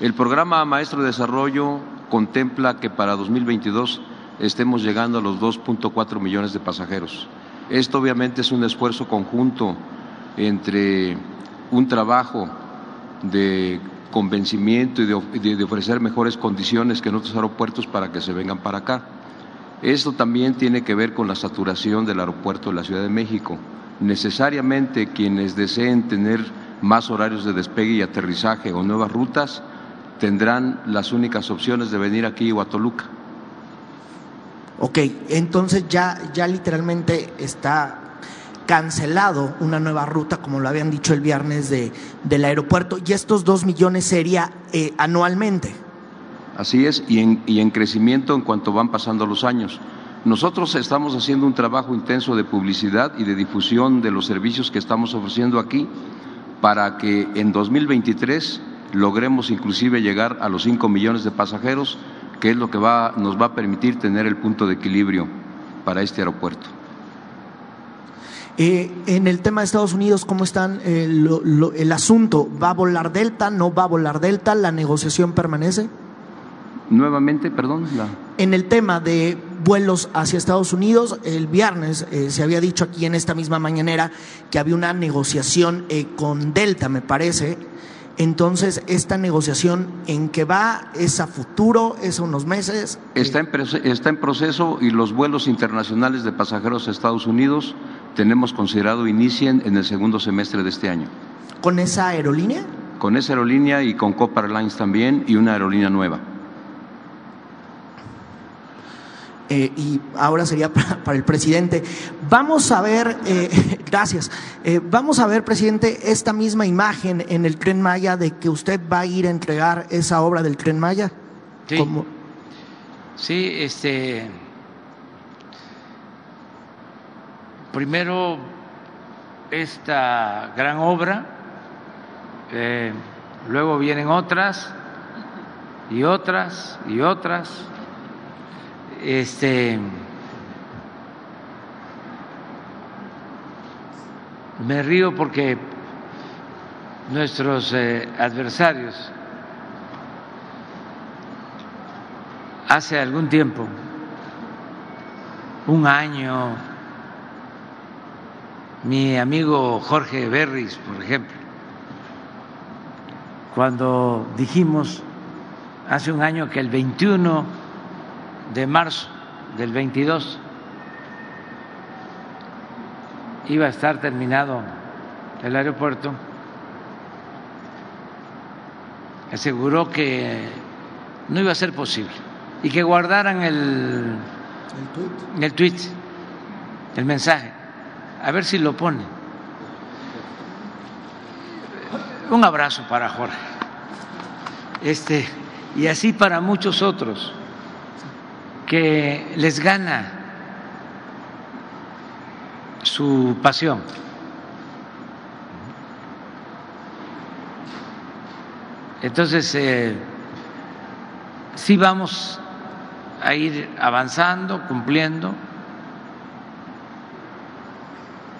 El programa Maestro de Desarrollo contempla que para 2022 estemos llegando a los 2.4 millones de pasajeros. Esto obviamente es un esfuerzo conjunto entre un trabajo de convencimiento y de, ofrecer mejores condiciones que en otros aeropuertos para que se vengan para acá. Esto también tiene que ver con la saturación del aeropuerto de la Ciudad de México. Necesariamente quienes deseen tener más horarios de despegue y aterrizaje o nuevas rutas, tendrán las únicas opciones de venir aquí o a Toluca. Ok, entonces ya, ya literalmente está cancelado una nueva ruta, como lo habían dicho el viernes de, del aeropuerto, y estos dos millones sería eh, anualmente. Así es, y en, y en crecimiento en cuanto van pasando los años. Nosotros estamos haciendo un trabajo intenso de publicidad y de difusión de los servicios que estamos ofreciendo aquí para que en 2023 logremos inclusive llegar a los 5 millones de pasajeros, que es lo que va, nos va a permitir tener el punto de equilibrio para este aeropuerto. Eh, en el tema de Estados Unidos, ¿cómo están eh, lo, lo, el asunto? ¿Va a volar Delta? ¿No va a volar Delta? ¿La negociación permanece? Nuevamente, perdón. La... En el tema de vuelos hacia Estados Unidos, el viernes eh, se había dicho aquí en esta misma mañanera que había una negociación eh, con Delta, me parece. Entonces, esta negociación, ¿en qué va? ¿Es a futuro? ¿Es a unos meses? Está en, está en proceso y los vuelos internacionales de pasajeros a Estados Unidos tenemos considerado inicien en el segundo semestre de este año. ¿Con esa aerolínea? Con esa aerolínea y con Copa Airlines también y una aerolínea nueva. Eh, y ahora sería para, para, el presidente. Vamos a ver, eh, gracias, eh, vamos a ver, presidente, esta misma imagen en el tren Maya de que usted va a ir a entregar esa obra del tren Maya. Sí, ¿Cómo? sí este. Primero, esta gran obra, eh, luego vienen otras y otras y otras este me río porque nuestros eh, adversarios hace algún tiempo, un año, mi amigo Jorge Berris, por ejemplo, cuando dijimos hace un año que el 21 de marzo del 22 iba a estar terminado el aeropuerto, aseguró que no iba a ser posible y que guardaran el, el tweet, el mensaje, a ver si lo pone. Un abrazo para Jorge. Este, y así para muchos otros que les gana su pasión. Entonces, eh, sí vamos a ir avanzando, cumpliendo.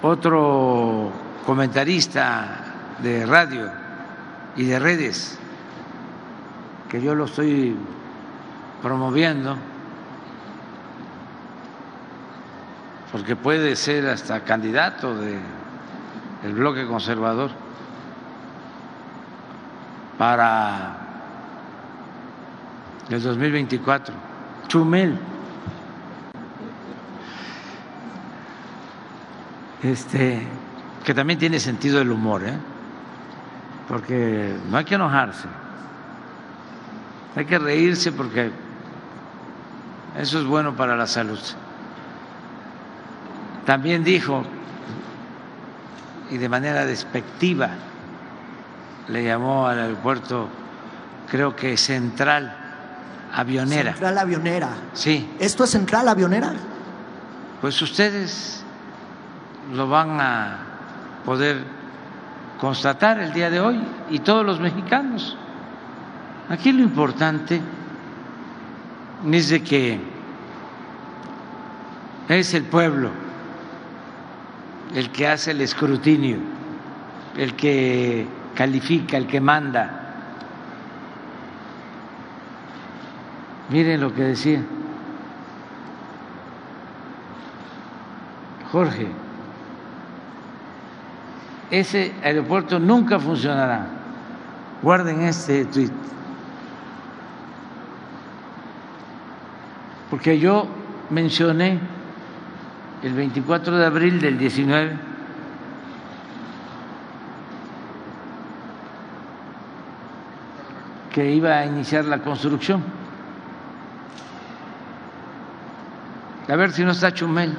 Otro comentarista de radio y de redes, que yo lo estoy promoviendo, porque puede ser hasta candidato del de bloque conservador para el 2024. Chumel. Este, que también tiene sentido del humor, ¿eh? porque no hay que enojarse, hay que reírse porque eso es bueno para la salud. También dijo, y de manera despectiva, le llamó al aeropuerto, creo que central avionera. Central avionera. Sí. ¿Esto es central avionera? Pues ustedes lo van a poder constatar el día de hoy y todos los mexicanos. Aquí lo importante es de que es el pueblo el que hace el escrutinio, el que califica, el que manda. Miren lo que decía Jorge, ese aeropuerto nunca funcionará. Guarden este tweet. Porque yo mencioné el 24 de abril del 19 que iba a iniciar la construcción. A ver si no está Chumel.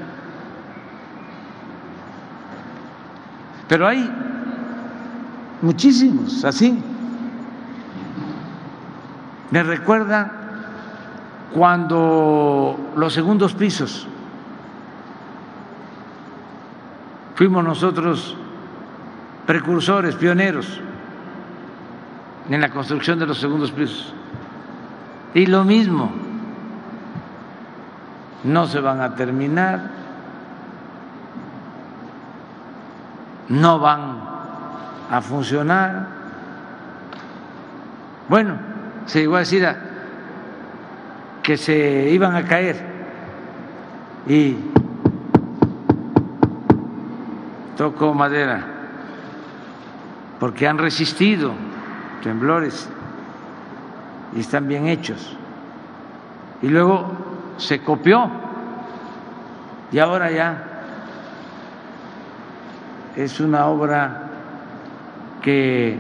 Pero hay muchísimos así. Me recuerda cuando los segundos pisos fuimos nosotros precursores, pioneros en la construcción de los segundos pisos. Y lo mismo, no se van a terminar, no van a funcionar. Bueno, se llegó a decir que se iban a caer y tocó madera porque han resistido temblores y están bien hechos. Y luego se copió y ahora ya es una obra que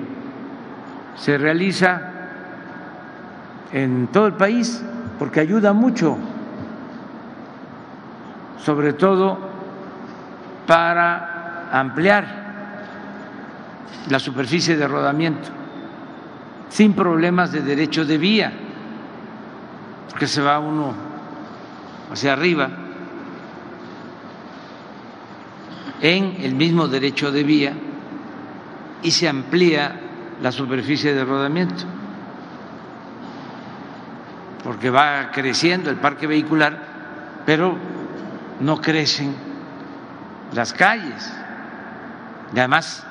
se realiza en todo el país porque ayuda mucho, sobre todo para ampliar la superficie de rodamiento sin problemas de derecho de vía, porque se va uno hacia arriba en el mismo derecho de vía y se amplía la superficie de rodamiento, porque va creciendo el parque vehicular, pero no crecen las calles. Y además,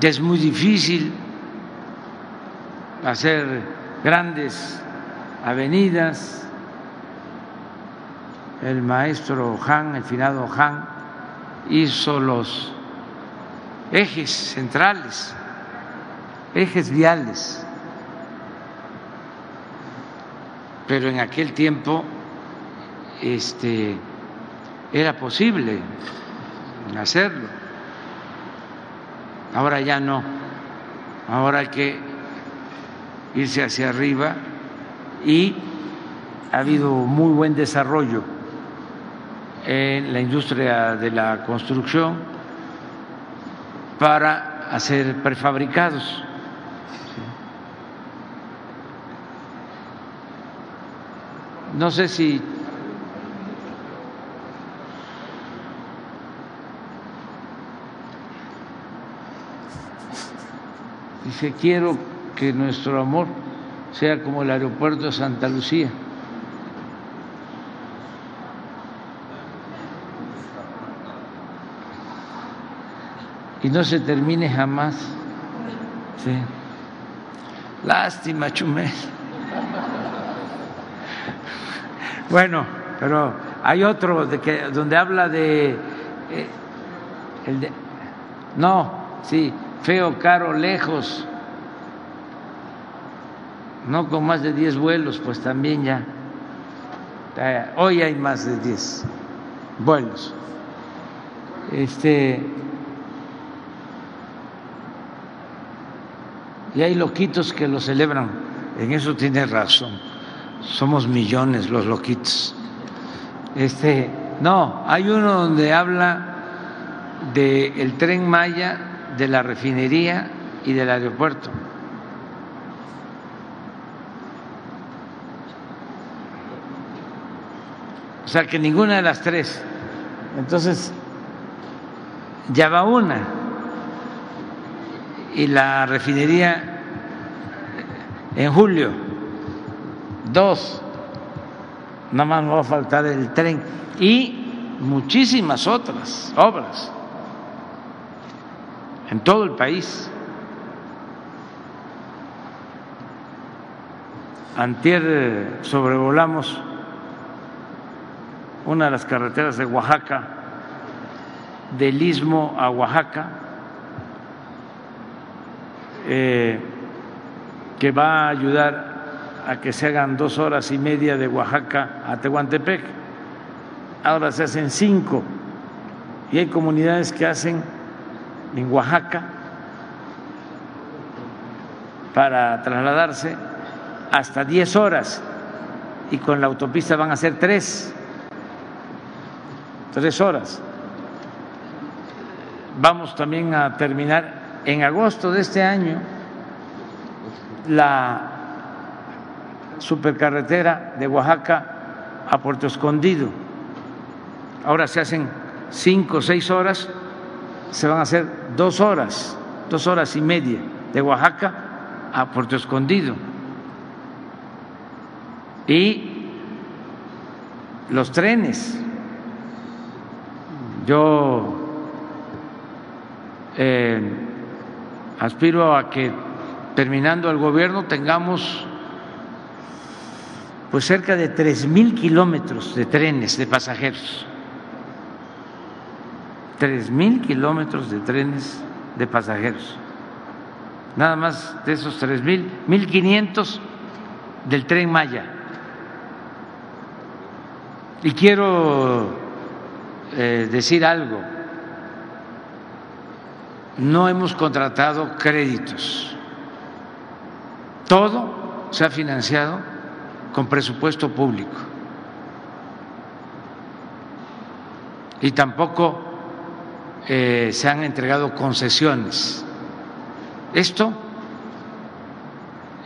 es muy difícil hacer grandes avenidas. El maestro Han, el finado Han, hizo los ejes centrales, ejes viales. Pero en aquel tiempo este, era posible hacerlo. Ahora ya no. Ahora hay que irse hacia arriba y ha habido muy buen desarrollo en la industria de la construcción para hacer prefabricados. No sé si dice quiero que nuestro amor sea como el aeropuerto de Santa Lucía. Y no se termine jamás. Sí. Lástima, Chumel. Bueno, pero hay otro de que, donde habla de, eh, el de. No, sí, feo, caro, lejos no con más de 10 vuelos, pues también ya. Eh, hoy hay más de 10 vuelos. Este y hay loquitos que lo celebran. En eso tiene razón. Somos millones los loquitos. Este, no, hay uno donde habla del el tren Maya, de la refinería y del aeropuerto. O sea que ninguna de las tres. Entonces, ya va una. Y la refinería en julio, dos. Nada más va a faltar el tren. Y muchísimas otras obras en todo el país. Antier sobrevolamos una de las carreteras de Oaxaca, del istmo a Oaxaca, eh, que va a ayudar a que se hagan dos horas y media de Oaxaca a Tehuantepec. Ahora se hacen cinco y hay comunidades que hacen en Oaxaca para trasladarse hasta 10 horas y con la autopista van a ser tres, tres horas. Vamos también a terminar en agosto de este año la supercarretera de Oaxaca a Puerto Escondido. Ahora se hacen cinco o seis horas, se van a hacer dos horas, dos horas y media de Oaxaca a Puerto Escondido. Y los trenes. Yo eh, aspiro a que terminando el gobierno tengamos pues cerca de tres mil kilómetros de trenes de pasajeros. Tres mil kilómetros de trenes de pasajeros. Nada más de esos tres mil, mil quinientos del tren Maya. Y quiero eh, decir algo. No hemos contratado créditos. Todo se ha financiado con presupuesto público. Y tampoco eh, se han entregado concesiones. Esto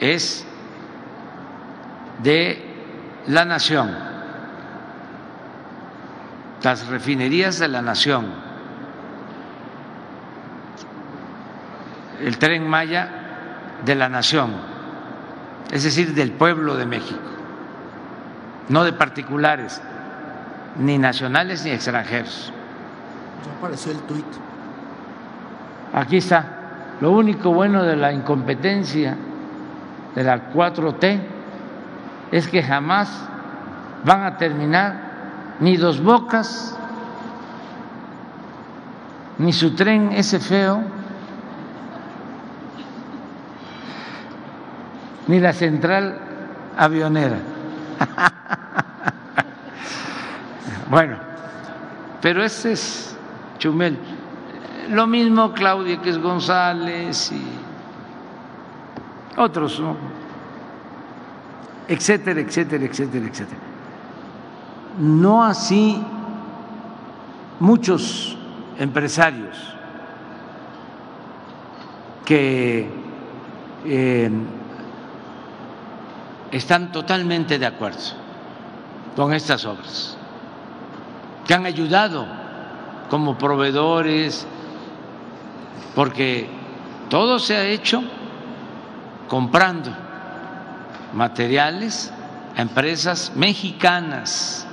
es de la nación, las refinerías de la nación, el tren Maya de la nación, es decir, del pueblo de México, no de particulares, ni nacionales ni extranjeros. Ya apareció el tuit. Aquí está. Lo único bueno de la incompetencia de la 4T es que jamás van a terminar ni dos bocas, ni su tren ese feo, ni la central avionera. bueno, pero ese es Chumel. Lo mismo Claudia que es González y otros, etcétera, etcétera, etcétera, etcétera. No así muchos empresarios que eh, están totalmente de acuerdo con estas obras, que han ayudado como proveedores, porque todo se ha hecho comprando materiales a empresas mexicanas.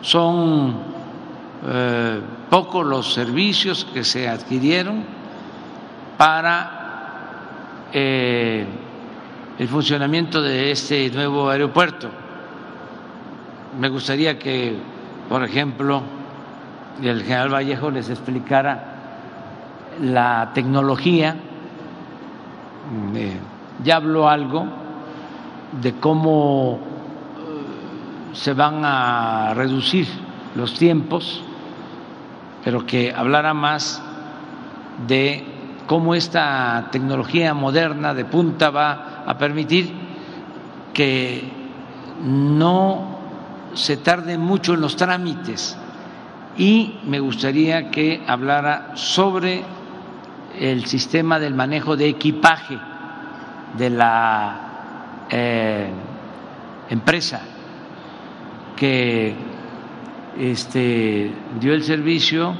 Son eh, pocos los servicios que se adquirieron para eh, el funcionamiento de este nuevo aeropuerto. Me gustaría que, por ejemplo, el general Vallejo les explicara la tecnología. Ya habló algo de cómo eh, se van a reducir los tiempos, pero que hablara más de cómo esta tecnología moderna de punta va a permitir que no se tarde mucho en los trámites y me gustaría que hablara sobre el sistema del manejo de equipaje de la eh, empresa que este, dio el servicio,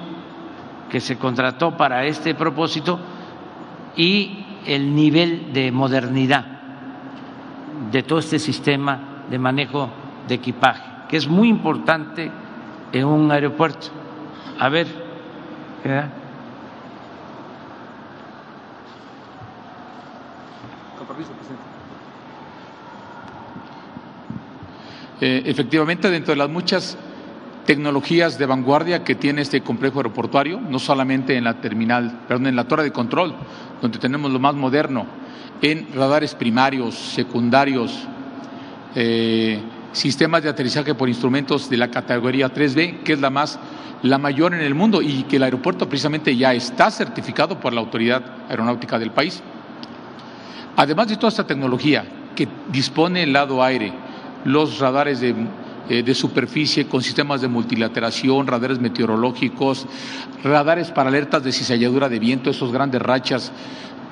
que se contrató para este propósito y el nivel de modernidad de todo este sistema de manejo de equipaje, que es muy importante en un aeropuerto. A ver, ¿verdad? Eh, efectivamente, dentro de las muchas tecnologías de vanguardia que tiene este complejo aeroportuario, no solamente en la terminal, perdón, en la torre de control, donde tenemos lo más moderno, en radares primarios, secundarios, eh, sistemas de aterrizaje por instrumentos de la categoría 3B, que es la más, la mayor en el mundo y que el aeropuerto precisamente ya está certificado por la autoridad aeronáutica del país. Además de toda esta tecnología que dispone el lado aire, los radares de, eh, de superficie con sistemas de multilateración, radares meteorológicos, radares para alertas de cizalladura de viento, esos grandes rachas,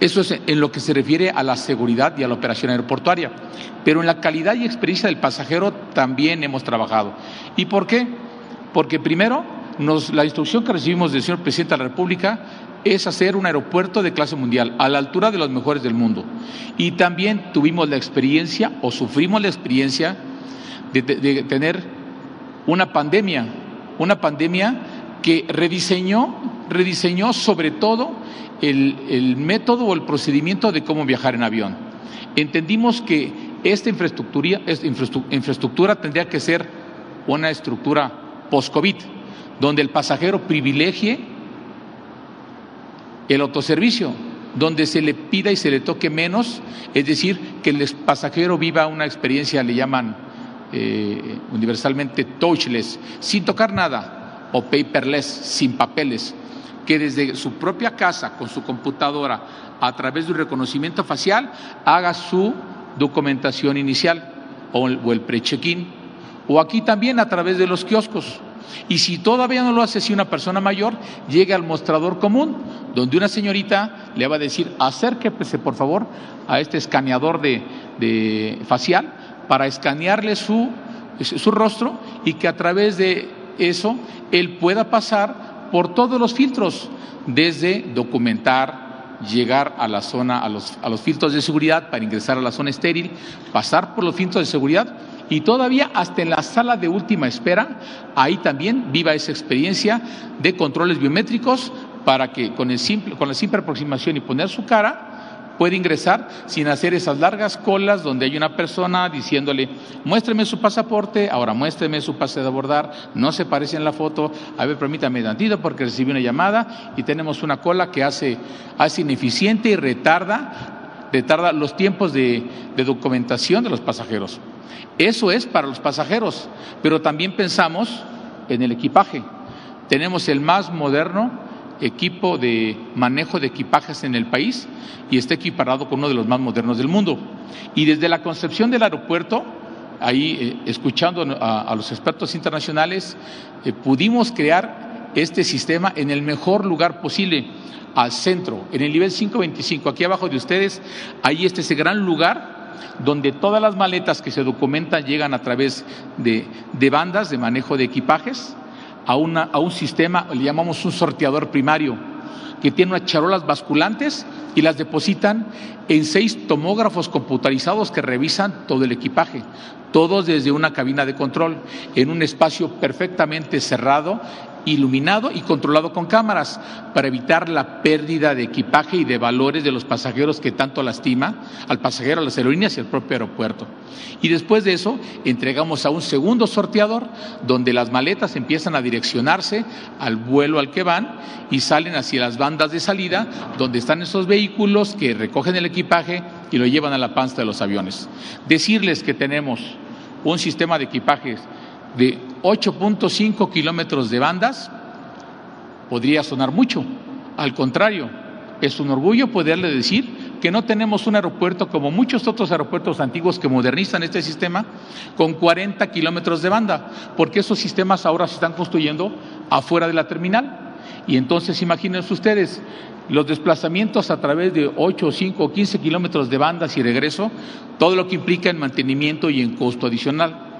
eso es en lo que se refiere a la seguridad y a la operación aeroportuaria. Pero en la calidad y experiencia del pasajero también hemos trabajado. ¿Y por qué? Porque primero, la instrucción que recibimos del señor presidente de la República es hacer un aeropuerto de clase mundial, a la altura de los mejores del mundo. Y también tuvimos la experiencia, o sufrimos la experiencia, de, de tener una pandemia, una pandemia que rediseñó, rediseñó sobre todo el, método o el procedimiento de cómo viajar en avión. Entendimos que esta infraestructura, infraestructura tendría que ser una estructura post-COVID, donde el pasajero privilegie el autoservicio, donde se le pida y se le toque menos, es decir, que el pasajero viva una experiencia, le llaman eh, universalmente touchless, sin tocar nada, o paperless, sin papeles, que desde su propia casa, con su computadora, a través de un reconocimiento facial, haga su documentación inicial o el, pre-check-in, o aquí también a través de los kioscos. Y si todavía no lo hace si una persona mayor, llegue al mostrador común, donde una señorita le va a decir, acérquese por favor a este escaneador de, de facial para escanearle su, su rostro y que a través de eso él pueda pasar por todos los filtros, desde documentar, llegar a la zona, a los, a los filtros de seguridad para ingresar a la zona estéril, pasar por los filtros de seguridad y todavía hasta en la sala de última espera, ahí también viva esa experiencia de controles biométricos para que con, el simple, con la simple aproximación y poner su cara, puede ingresar sin hacer esas largas colas donde hay una persona diciéndole, muéstreme su pasaporte, ahora muéstreme su pase de abordar, no se parece en la foto, a ver, permítame tantito porque recibí una llamada y tenemos una cola que hace, hace ineficiente y retarda, retarda los tiempos de, de documentación de los pasajeros. Eso es para los pasajeros, pero también pensamos en el equipaje. Tenemos el más moderno equipo de manejo de equipajes en el país y está equiparado con uno de los más modernos del mundo. Y desde la concepción del aeropuerto, ahí eh, escuchando a, los expertos internacionales, eh, pudimos crear este sistema en el mejor lugar posible, al centro, en el nivel 525, aquí abajo de ustedes, ahí está ese gran lugar donde todas las maletas que se documentan llegan a través de, de bandas de manejo de equipajes a, una, a un sistema, le llamamos un sorteador primario, que tiene unas charolas basculantes y las depositan en seis tomógrafos computarizados que revisan todo el equipaje, todos desde una cabina de control, en un espacio perfectamente cerrado iluminado y controlado con cámaras para evitar la pérdida de equipaje y de valores de los pasajeros que tanto lastima al pasajero, a las aerolíneas y al propio aeropuerto. Y después de eso entregamos a un segundo sorteador donde las maletas empiezan a direccionarse al vuelo al que van y salen hacia las bandas de salida donde están esos vehículos que recogen el equipaje y lo llevan a la panza de los aviones. Decirles que tenemos un sistema de equipajes de 8.5 kilómetros de bandas podría sonar mucho. Al contrario, es un orgullo poderle decir que no tenemos un aeropuerto como muchos otros aeropuertos antiguos que modernizan este sistema con 40 kilómetros de banda, porque esos sistemas ahora se están construyendo afuera de la terminal. Y entonces imagínense ustedes los desplazamientos a través de 8, 5 o 15 kilómetros de bandas y regreso, todo lo que implica en mantenimiento y en costo adicional.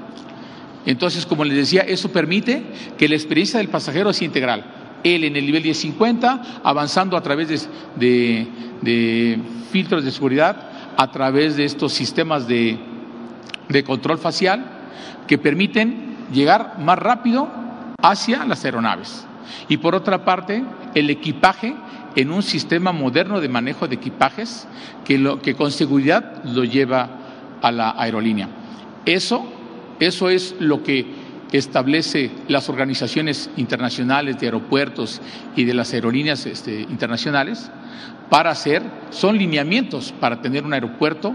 Entonces, como les decía, eso permite que la experiencia del pasajero sea integral. Él en el nivel 1050, avanzando a través de, filtros de seguridad, a través de estos sistemas de, control facial que permiten llegar más rápido hacia las aeronaves. Y por otra parte, el equipaje en un sistema moderno de manejo de equipajes que, que con seguridad lo lleva a la aerolínea. Eso eso es lo que establece las organizaciones internacionales de aeropuertos y de las aerolíneas este, internacionales para hacer, son lineamientos para tener un aeropuerto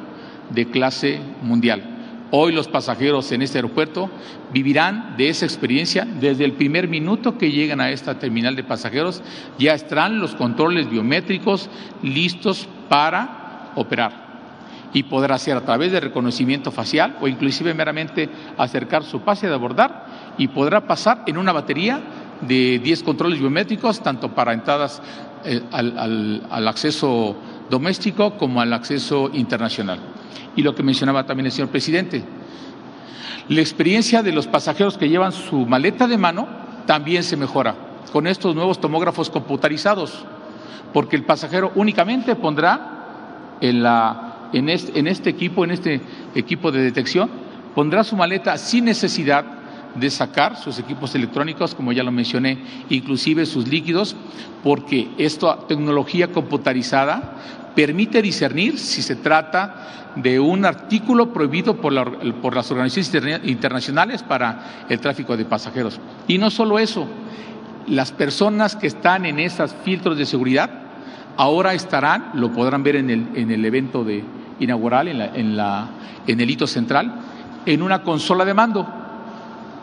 de clase mundial. Hoy los pasajeros en este aeropuerto vivirán de esa experiencia desde el primer minuto que llegan a esta terminal de pasajeros. Ya estarán los controles biométricos listos para operar y podrá hacer a través de reconocimiento facial o inclusive meramente acercar su pase de abordar y podrá pasar en una batería de 10 controles biométricos, tanto para entradas eh, al, al acceso doméstico como al acceso internacional. Y lo que mencionaba también el señor presidente, la experiencia de los pasajeros que llevan su maleta de mano también se mejora con estos nuevos tomógrafos computarizados, porque el pasajero únicamente pondrá en, la, en, este, en equipo, en este equipo de detección, pondrá su maleta sin necesidad de sacar sus equipos electrónicos, como ya lo mencioné, inclusive sus líquidos, porque esta tecnología computarizada permite discernir si se trata de un artículo prohibido por, las organizaciones internacionales para el tráfico de pasajeros. Y no solo eso, las personas que están en esos filtros de seguridad ahora estarán, lo podrán ver en el, evento de, inaugural, en, en el hito central, en una consola de mando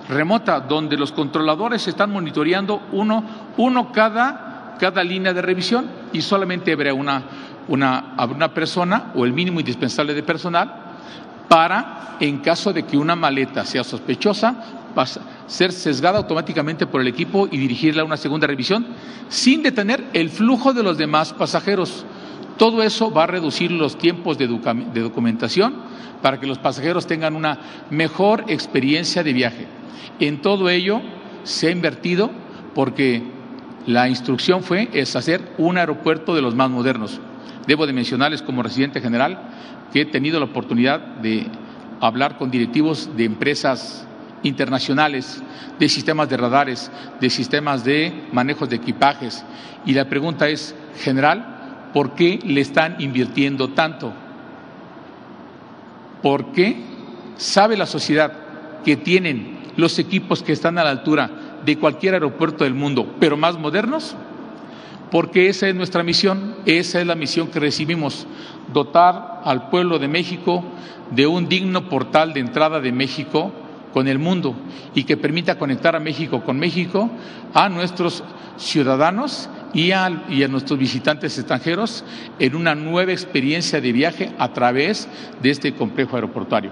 remota, donde los controladores están monitoreando uno, uno cada, cada línea de revisión y solamente habrá una, una, una persona o el mínimo indispensable de personal para, en caso de que una maleta sea sospechosa, ser sesgada automáticamente por el equipo y dirigirla a una segunda revisión sin detener el flujo de los demás pasajeros. Todo eso va a reducir los tiempos de, documentación para que los pasajeros tengan una mejor experiencia de viaje. En todo ello se ha invertido porque la instrucción fue es hacer un aeropuerto de los más modernos. Debo de mencionarles como residente general que he tenido la oportunidad de hablar con directivos de empresas internacionales, de sistemas de radares, de sistemas de manejos de equipajes. Y la pregunta es, general, ¿por qué le están invirtiendo tanto? ¿Por qué sabe la sociedad que tienen los equipos que están a la altura de cualquier aeropuerto del mundo, pero más modernos? Porque esa es nuestra misión, esa es la misión que recibimos, dotar al pueblo de México de un digno portal de entrada de México con el mundo y que permita conectar a México con México, a nuestros ciudadanos y a, y a, nuestros visitantes extranjeros en una nueva experiencia de viaje a través de este complejo aeroportuario.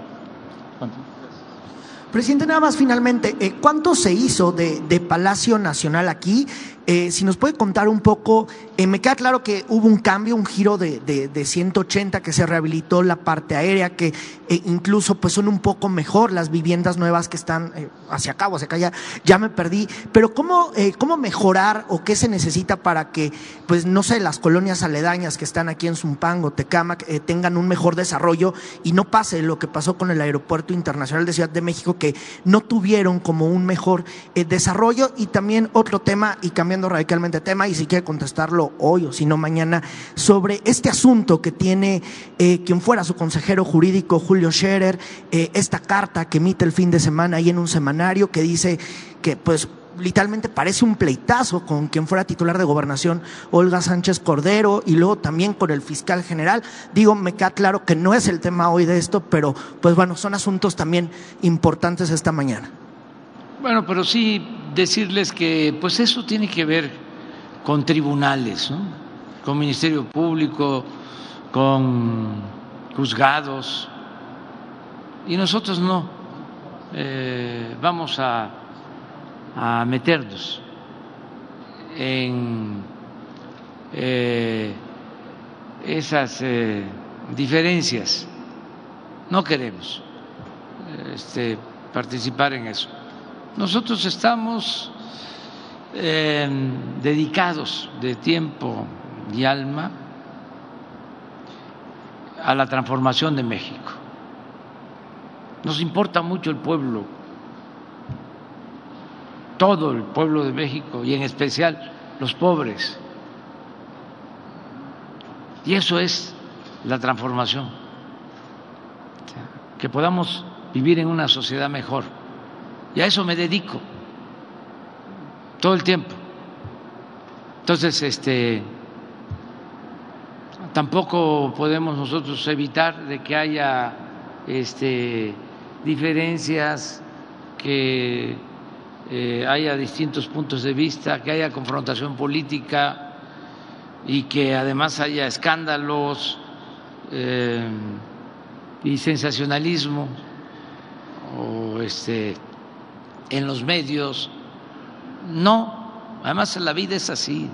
Presidente, nada más finalmente, eh, ¿cuánto se hizo de, de Palacio Nacional aquí? Eh, si nos puede contar un poco, eh, me queda claro que hubo un cambio, un giro de, de, 180, que se rehabilitó la parte aérea, que incluso pues son un poco mejor las viviendas nuevas que están hacia acá o hacia acá, ya, ya me perdí, pero ¿cómo, ¿cómo mejorar o qué se necesita para que, pues no sé, las colonias aledañas que están aquí en Zumpango, Tecámac, tengan un mejor desarrollo y no pase lo que pasó con el Aeropuerto Internacional de Ciudad de México, que no tuvieron como un mejor desarrollo. Y también otro tema y cambiar radicalmente tema y si quiere contestarlo hoy o si no mañana sobre este asunto que tiene eh, quien fuera su consejero jurídico, Julio Scherer, eh, esta carta que emite el fin de semana ahí en un semanario que dice que pues literalmente parece un pleitazo con quien fuera titular de gobernación, Olga Sánchez Cordero, y luego también con el fiscal general. Digo, me queda claro que no es el tema hoy de esto, pero pues bueno, son asuntos también importantes esta mañana. Bueno, pero sí decirles que pues eso tiene que ver con tribunales, con Ministerio Público, con juzgados, y nosotros no eh, vamos a, a, meternos en eh, esas eh, diferencias. No queremos este, participar en eso. Nosotros estamos eh, dedicados de tiempo y alma a la transformación de México. Nos importa mucho el pueblo, todo el pueblo de México y en especial los pobres. Y eso es la transformación, que podamos vivir en una sociedad mejor. Y a eso me dedico todo el tiempo. Entonces, este tampoco podemos nosotros evitar de que haya este diferencias, que eh, haya distintos puntos de vista, que haya confrontación política y que además haya escándalos eh, y sensacionalismo o este en los medios. No, además la vida es así,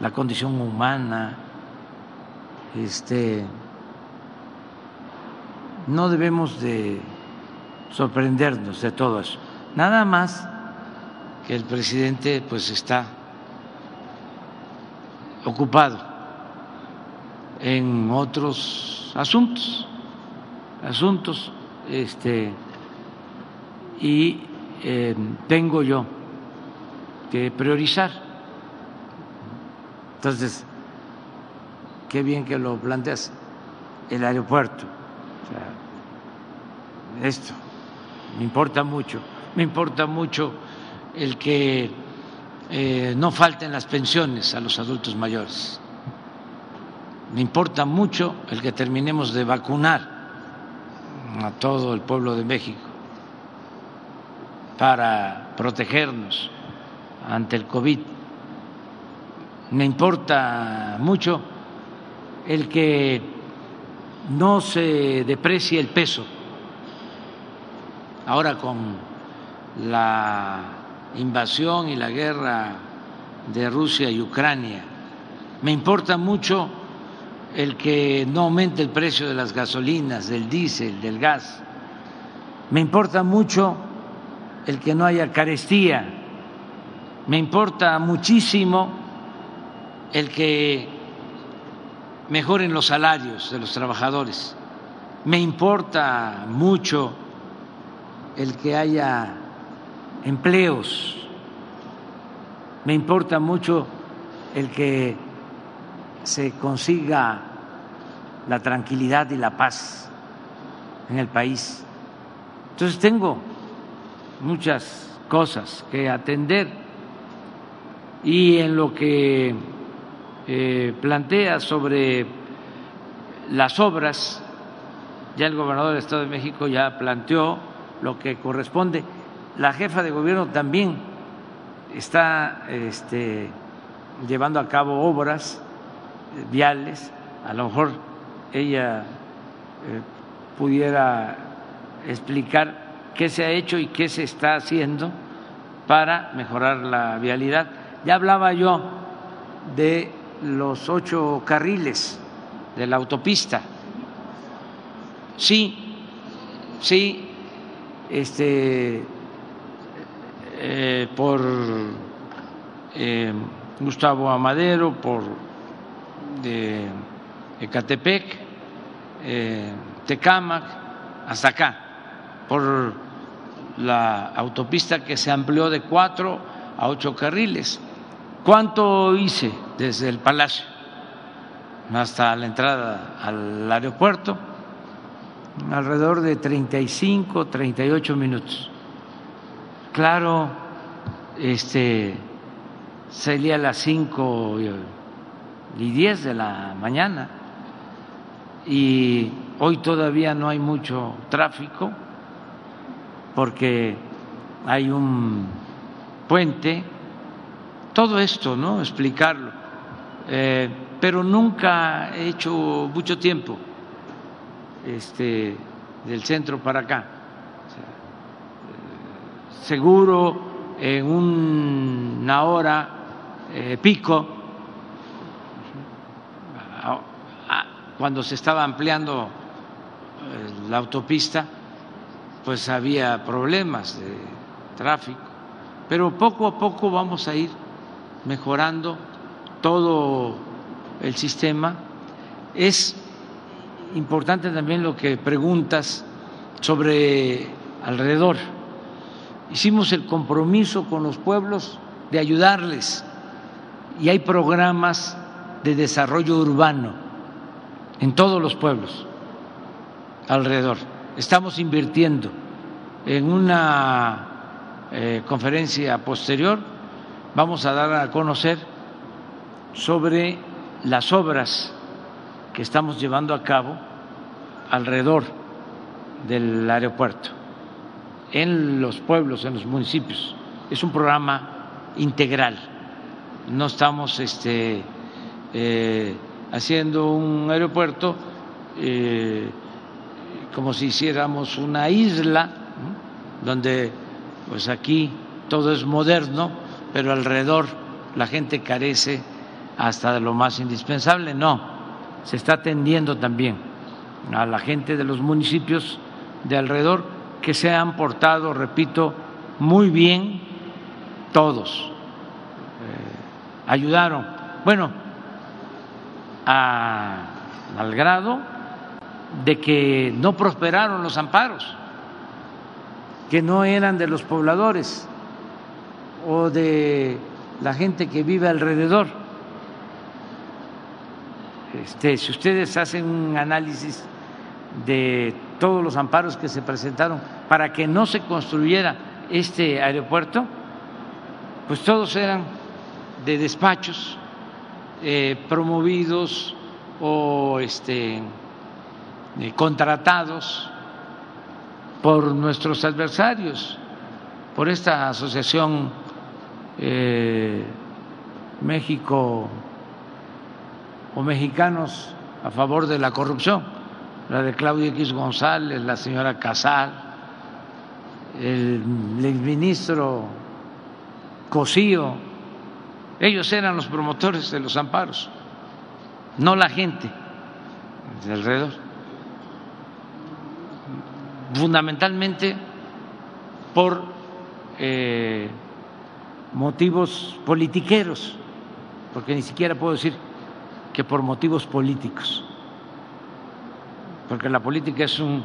la condición humana, este, no debemos de sorprendernos de todo eso. Nada más que el presidente pues está ocupado en otros asuntos, asuntos, este, y eh, tengo yo que priorizar. Entonces, qué bien que lo planteas, el aeropuerto. esto me importa mucho, me importa mucho el que eh, no falten las pensiones a los adultos mayores. Me importa mucho el que terminemos de vacunar a todo el pueblo de México para protegernos ante el COVID. Me importa mucho el que no se deprecie el peso. Ahora con la invasión y la guerra de Rusia y Ucrania, me importa mucho el que no aumente el precio de las gasolinas, del diésel, del gas. Me importa mucho el que no haya carestía. Me importa muchísimo el que mejoren los salarios de los trabajadores. Me importa mucho el que haya empleos. Me importa mucho el que se consiga la tranquilidad y la paz en el país. Entonces tengo muchas cosas que atender y en lo que eh, plantea sobre las obras, ya el gobernador del Estado de México ya planteó lo que corresponde. La jefa de gobierno también está este, llevando a cabo obras viales, a lo mejor ella eh, pudiera explicar qué se ha hecho y qué se está haciendo para mejorar la vialidad. Ya hablaba yo de los ocho carriles de la autopista. Sí, sí, este, eh, por eh, Gustavo Amadero, por de Ecatepec, eh, Tecámac, hasta acá, por la autopista que se amplió de cuatro a ocho carriles. ¿Cuánto hice desde el Palacio hasta la entrada al aeropuerto? Alrededor de 35, 38 minutos. Claro, este salía a las cinco y diez de la mañana y hoy todavía no hay mucho tráfico porque hay un puente todo esto, ¿no? Explicarlo. Eh, pero nunca he hecho mucho tiempo este, del centro para acá. Eh, seguro en una hora eh, pico, cuando se estaba ampliando la autopista, pues había problemas de tráfico, pero poco a poco vamos a ir mejorando todo el sistema. Es importante también lo que preguntas sobre alrededor. Hicimos el compromiso con los pueblos de ayudarles. Y hay programas de desarrollo urbano en todos los pueblos alrededor. Estamos invirtiendo en una eh, conferencia posterior. Vamos a dar a conocer sobre las obras que estamos llevando a cabo alrededor del aeropuerto en los pueblos, en los municipios. Es un programa integral. No estamos este, eh, haciendo un aeropuerto eh, como si hiciéramos una isla, donde pues aquí todo es moderno, pero alrededor la gente carece hasta de lo más indispensable. No, se está atendiendo también a la gente de los municipios de alrededor que se han portado, repito, muy bien todos. Eh, ayudaron. Bueno, al grado de que no prosperaron los amparos, que no eran de los pobladores o de la gente que vive alrededor. Este, si ustedes hacen un análisis de todos los amparos que se presentaron para que no se construyera este aeropuerto, pues todos eran de despachos eh, promovidos o este, eh, contratados por nuestros adversarios, por esta asociación eh, México o mexicanos a favor de la corrupción, la de Claudia X González, la señora Casal, el, el ministro Cosío, ellos eran los promotores de los amparos, no la gente de alrededor. Fundamentalmente por eh, motivos politiqueros, porque ni siquiera puedo decir que por motivos políticos, porque la política es un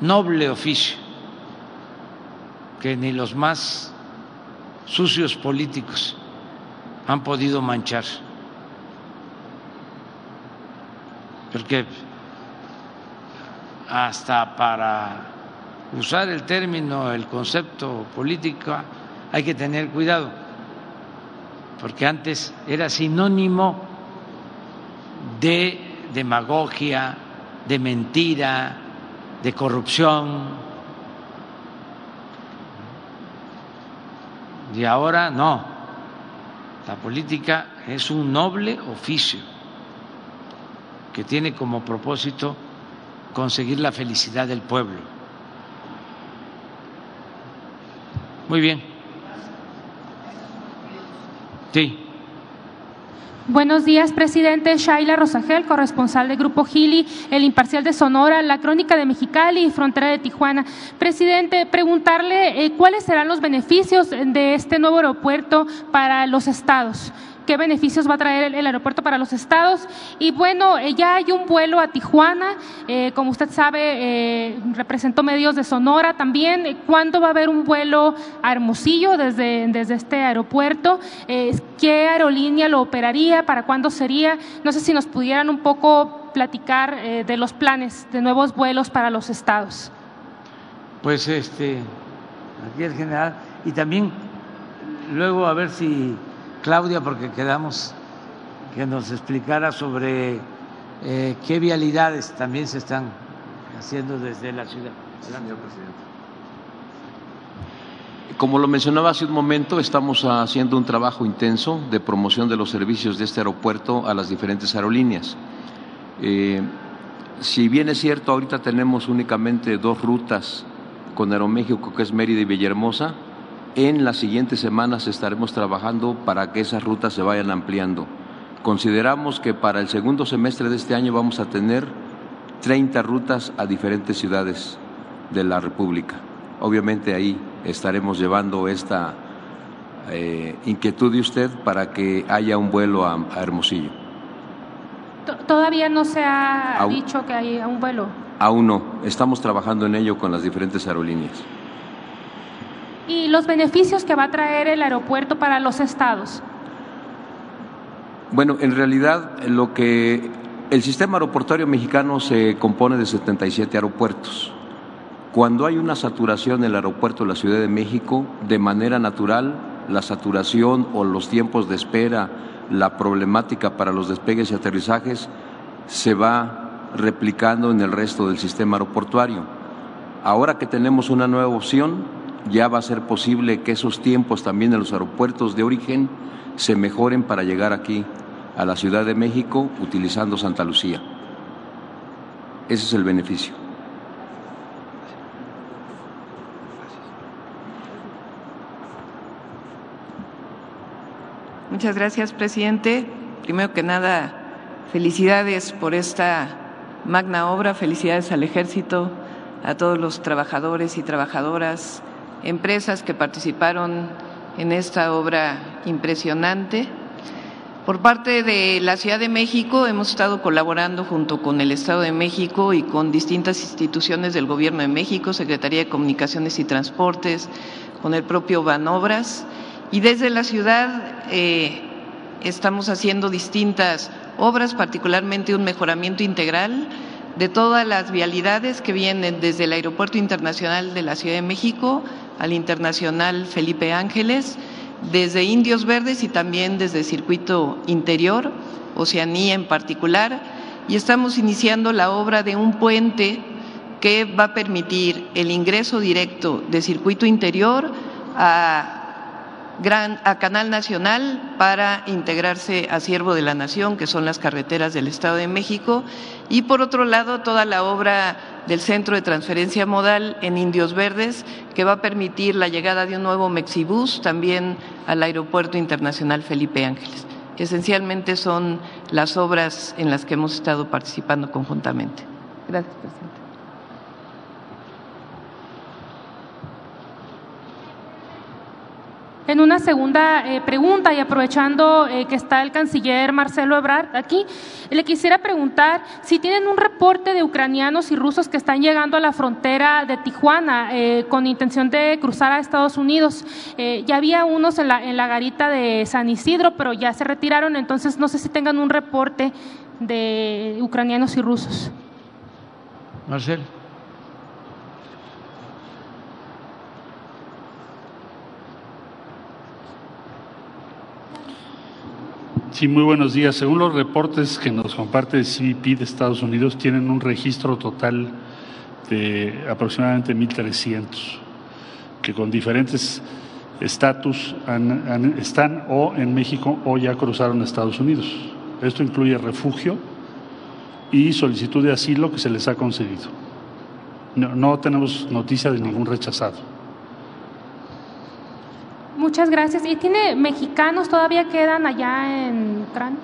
noble oficio que ni los más sucios políticos han podido manchar, porque hasta para usar el término, el concepto político, hay que tener cuidado, porque antes era sinónimo de demagogia, de mentira, de corrupción. Y ahora no, la política es un noble oficio que tiene como propósito conseguir la felicidad del pueblo. Muy bien. Sí. Buenos días, presidente. Shaila Rosagel, corresponsal del Grupo Gili, El Imparcial de Sonora, La Crónica de Mexicali y Frontera de Tijuana. Presidente, preguntarle eh, cuáles serán los beneficios de este nuevo aeropuerto para los estados qué beneficios va a traer el, aeropuerto para los estados. Y bueno, eh, ya hay un vuelo a Tijuana, eh, como usted sabe, eh, representó medios de Sonora también. ¿Cuándo va a haber un vuelo a Hermosillo desde, desde este aeropuerto? ¿Qué aerolínea lo operaría? ¿Para cuándo sería? No sé si nos pudieran un poco platicar de los planes de nuevos vuelos para los estados. Pues este, aquí el general, y también luego a ver si Claudia porque quedamos que nos explicara sobre eh, qué vialidades también se están haciendo desde la ciudad. Señor presidente. Como lo mencionaba hace un momento, estamos haciendo un trabajo intenso de promoción de los servicios de este aeropuerto a las diferentes aerolíneas. Eh, si bien es cierto, ahorita tenemos únicamente dos rutas con Aeroméxico, que es Mérida y Villahermosa, en las siguientes semanas estaremos trabajando para que esas rutas se vayan ampliando. Consideramos que para el segundo semestre de este año vamos a tener 30 rutas a diferentes ciudades de la República. Obviamente ahí estaremos llevando esta eh, inquietud de usted para que haya un vuelo a, Hermosillo. Todavía no se ha dicho que haya un vuelo. Aún no, estamos trabajando en ello con las diferentes aerolíneas y los beneficios que va a traer el aeropuerto para los estados? Bueno, en realidad lo que el sistema aeroportuario mexicano se compone de 77 aeropuertos. Cuando hay una saturación en el aeropuerto de la Ciudad de México, de manera natural, la saturación o los tiempos de espera, la problemática para los despegues y aterrizajes se va replicando en el resto del sistema aeroportuario. Ahora que tenemos una nueva opción, ya va a ser posible que esos tiempos también en los aeropuertos de origen se mejoren para llegar aquí a la Ciudad de México utilizando Santa Lucía. Ese es el beneficio. Muchas gracias, presidente. Primero que nada, felicidades por esta magna obra, felicidades al ejército, a todos los trabajadores y trabajadoras, empresas que participaron en esta obra impresionante. Por parte de la Ciudad de México hemos estado colaborando junto con el Estado de México y con distintas instituciones del Gobierno de México, Secretaría de Comunicaciones y Transportes, con el propio Banobras. Y desde la ciudad eh, estamos haciendo distintas obras, particularmente un mejoramiento integral de todas las vialidades que vienen desde el Aeropuerto Internacional de la Ciudad de México al Internacional Felipe Ángeles, desde Indios Verdes y también desde Circuito Interior, Oceanía en particular, y estamos iniciando la obra de un puente que va a permitir el ingreso directo de Circuito Interior a Canal Nacional para integrarse a Siervo de la Nación, que son las carreteras del Estado de México, y por otro lado toda la obra del Centro de Transferencia Modal en Indios Verdes, que va a permitir la llegada de un nuevo Mexibus también al Aeropuerto Internacional Felipe Ángeles. Esencialmente son las obras en las que hemos estado participando conjuntamente. Gracias, presidente. En una segunda eh, pregunta y aprovechando eh, que está el canciller Marcelo Ebrard aquí, le quisiera preguntar si tienen un reporte de ucranianos y rusos que están llegando a la frontera de Tijuana eh, con intención de cruzar a Estados Unidos. ya había unos en la, en la garita de San Isidro, pero ya se retiraron, entonces no sé si tengan un reporte de ucranianos y rusos. Marcelo. Sí, muy buenos días. Según los reportes que nos comparte el CBP de Estados Unidos, tienen un registro total de aproximadamente 1.300, que con diferentes estatus están o en México o ya cruzaron Estados Unidos. Esto incluye refugio y solicitud de asilo que se les ha concedido. No, no tenemos noticia de ningún rechazado. Muchas gracias. ¿Y tiene mexicanos todavía quedan allá en Ucrania?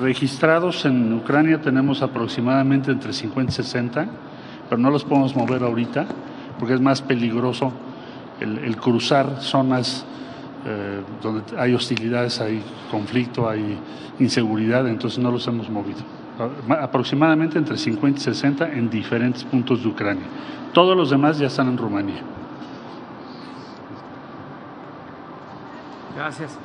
Registrados en Ucrania tenemos aproximadamente entre 50 y 60, pero no los podemos mover ahorita porque es más peligroso el, cruzar zonas eh, donde hay hostilidades, hay conflicto, hay inseguridad, entonces no los hemos movido. Aproximadamente entre 50 y 60 en diferentes puntos de Ucrania. Todos los demás ya están en Rumanía. Gracias.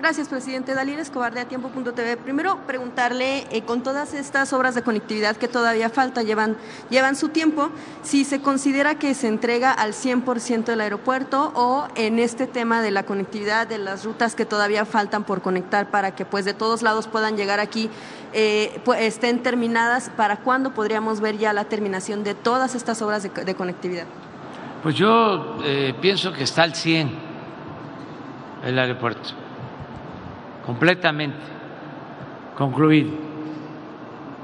Gracias, presidente. Dalila Escobar de Atiempo.tv. Primero, preguntarle, eh, con todas estas obras de conectividad que todavía falta, llevan, llevan su tiempo, si se considera que se entrega al 100% del aeropuerto o en este tema de la conectividad, de las rutas que todavía faltan por conectar para que pues de todos lados puedan llegar aquí, eh, pues, estén terminadas, ¿para cuándo podríamos ver ya la terminación de todas estas obras de, conectividad? Pues yo eh, pienso que está al 100 el aeropuerto completamente concluido.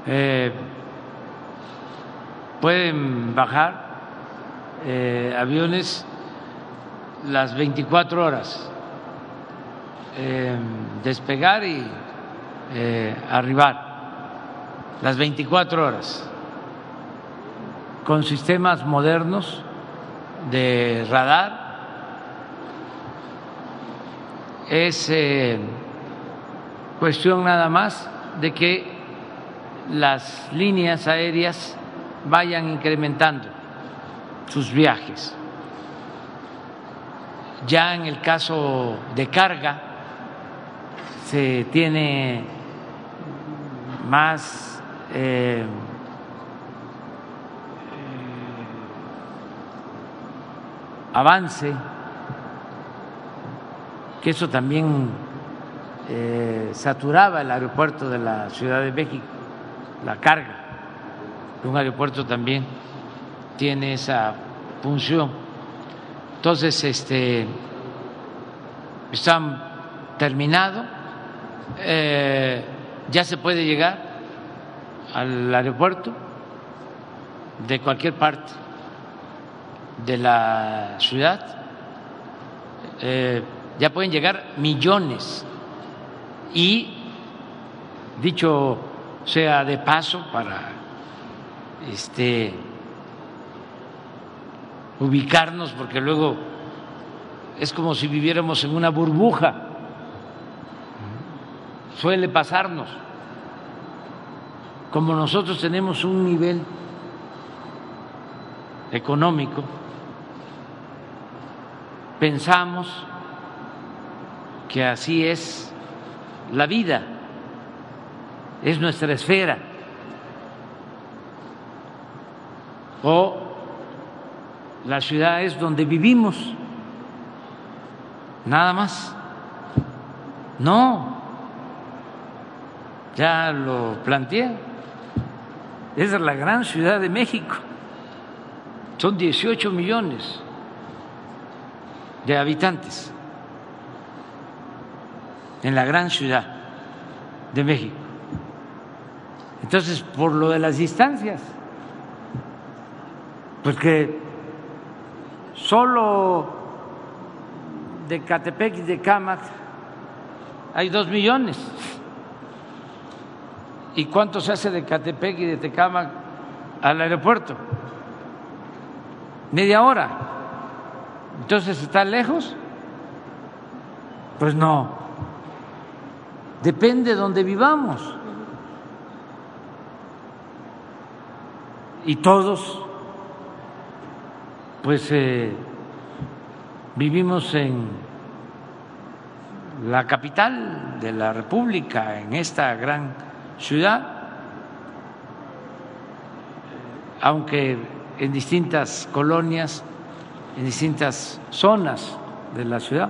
Eh, pueden bajar eh, aviones las 24 horas, eh, despegar y arribar las 24 horas con sistemas modernos de radar. Es cuestión nada más de que las líneas aéreas vayan incrementando sus viajes. Ya en el caso de carga se tiene más eh, eh, avance, que eso también eh, saturaba el aeropuerto de la Ciudad de México, la carga. Un aeropuerto también tiene esa función. Entonces, este, están terminados, eh, ya se puede llegar al aeropuerto de cualquier parte de la ciudad, eh, ya pueden llegar millones y, dicho sea de paso, para este, ubicarnos, porque luego es como si viviéramos en una burbuja, suele pasarnos, como nosotros tenemos un nivel económico, pensamos que así es la vida, es nuestra esfera. O la ciudad es donde vivimos, nada más. No, ya lo planteé, es la gran ciudad de México, son 18 millones de habitantes en la gran ciudad de México. Entonces, por lo de las distancias, pues que solo de Catepec y de Cámac hay dos millones. ¿Y cuánto se hace de Catepec y de Tecámac al aeropuerto? Media hora. Entonces, ¿está lejos? Pues no. Depende de donde vivamos. Y todos, pues, eh, vivimos en la capital de la República, en esta gran ciudad, aunque en distintas colonias, en distintas zonas de la ciudad.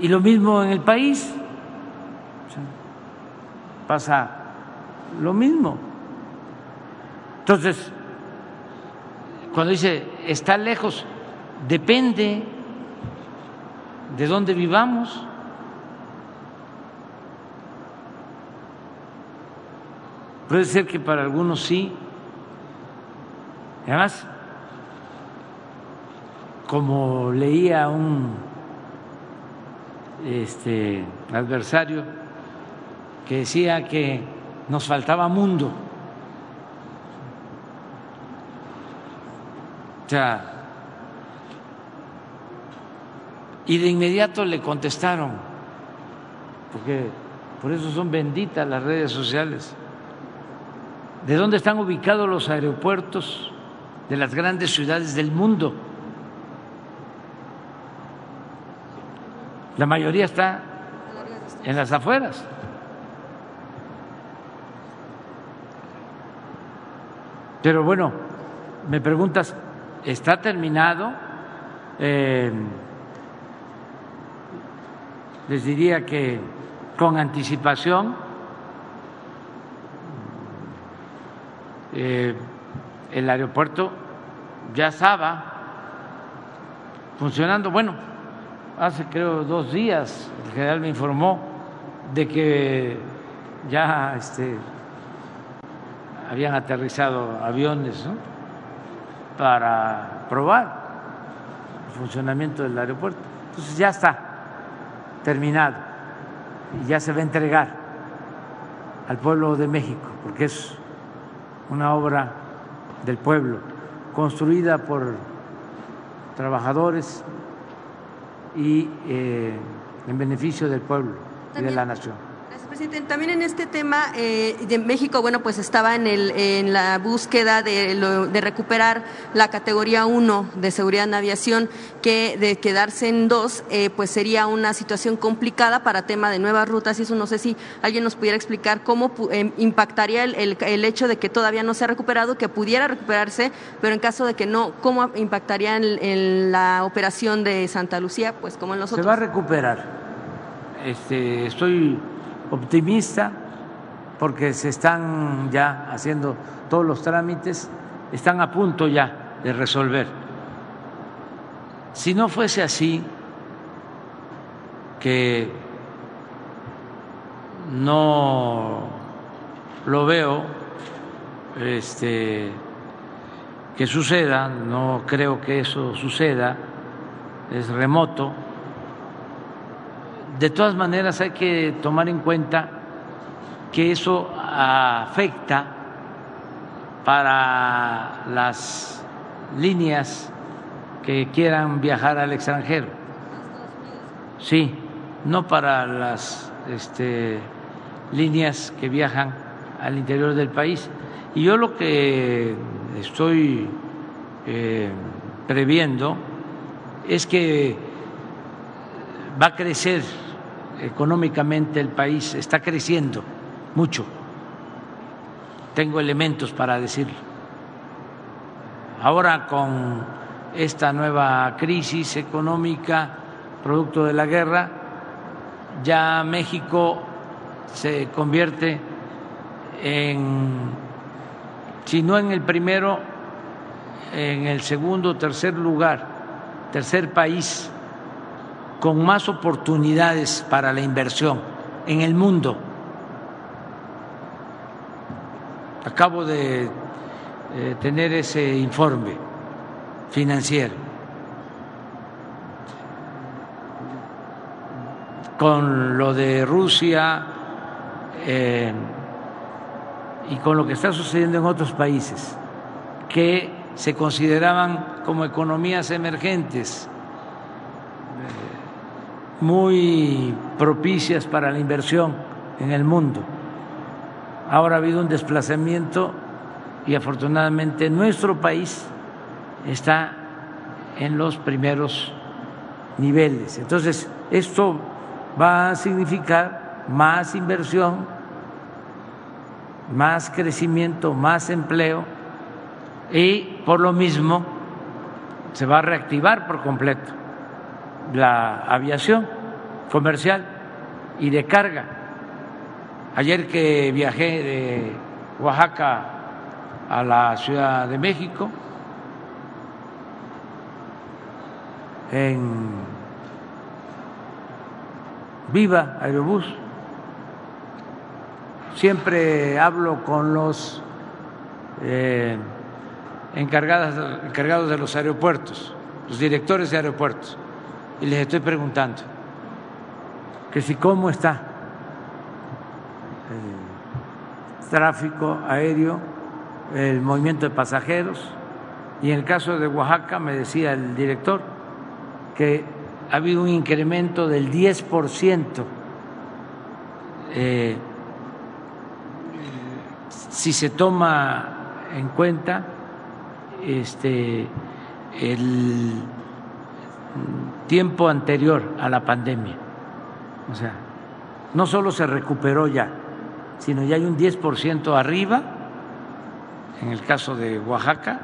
Y lo mismo en el país. Pasa lo mismo. Entonces, cuando dice está lejos, depende de dónde vivamos. Puede ser que para algunos sí. Además, como leía un este, adversario que decía que nos faltaba mundo. O sea, y de inmediato le contestaron, porque por eso son benditas las redes sociales. ¿De dónde están ubicados los aeropuertos de las grandes ciudades del mundo? La mayoría está en las afueras. Pero bueno, me preguntas, ¿está terminado? Eh, les diría que con anticipación eh, el aeropuerto ya estaba funcionando. Bueno, hace creo dos días el general me informó de que ya este, habían aterrizado aviones para probar el funcionamiento del aeropuerto. Entonces ya está terminado y ya se va a entregar al pueblo de México, porque es una obra del pueblo, construida por trabajadores y eh, en beneficio del pueblo y de la nación. Presidente, también en este tema eh, de México, bueno, pues estaba en, el, en la búsqueda de, de, recuperar la categoría 1 de seguridad en aviación, que de quedarse en 2, eh, pues sería una situación complicada para tema de nuevas rutas y eso no sé si alguien nos pudiera explicar cómo eh, impactaría el, el, el, hecho de que todavía no se ha recuperado, que pudiera recuperarse, pero en caso de que no, ¿cómo impactaría en, en la operación de Santa Lucía? Pues como en los Se va a recuperar este, estoy optimista porque se están ya haciendo todos los trámites, están a punto ya de resolver. Si no fuese así, que no lo veo este, que suceda, no creo que eso suceda, es remoto. De todas maneras hay que tomar en cuenta que eso afecta para las líneas que quieran viajar al extranjero. Sí, no para las este, líneas que viajan al interior del país. Y yo lo que estoy eh, previendo es que va a crecer económicamente el país, está creciendo mucho. Tengo elementos para decirlo. Ahora con esta nueva crisis económica producto de la guerra, ya México se convierte en, si no en el primero, en el segundo tercer lugar, tercer país con más oportunidades para la inversión en el mundo. Acabo de eh, tener ese informe financiero. Con lo de Rusia eh, y con lo que está sucediendo en otros países que se consideraban como economías emergentes, muy propicias para la inversión en el mundo Ahora ha habido un desplazamiento y afortunadamente nuestro país está en los primeros niveles. Entonces, esto va a significar más inversión, más crecimiento, más empleo y por lo mismo se va a reactivar por completo la aviación comercial y de carga. Ayer que viajé de Oaxaca a la Ciudad de México, en Viva Aerobús, siempre hablo con los eh, encargados de los aeropuertos, los directores de aeropuertos, y les estoy preguntando que si cómo está tráfico aéreo, el movimiento de pasajeros. Y en el caso de Oaxaca, me decía el director, que ha habido un incremento del 10% eh, si se toma en cuenta este, el tiempo anterior a la pandemia. O sea, no solo se recuperó ya, sino ya hay un 10% arriba, en el caso de Oaxaca,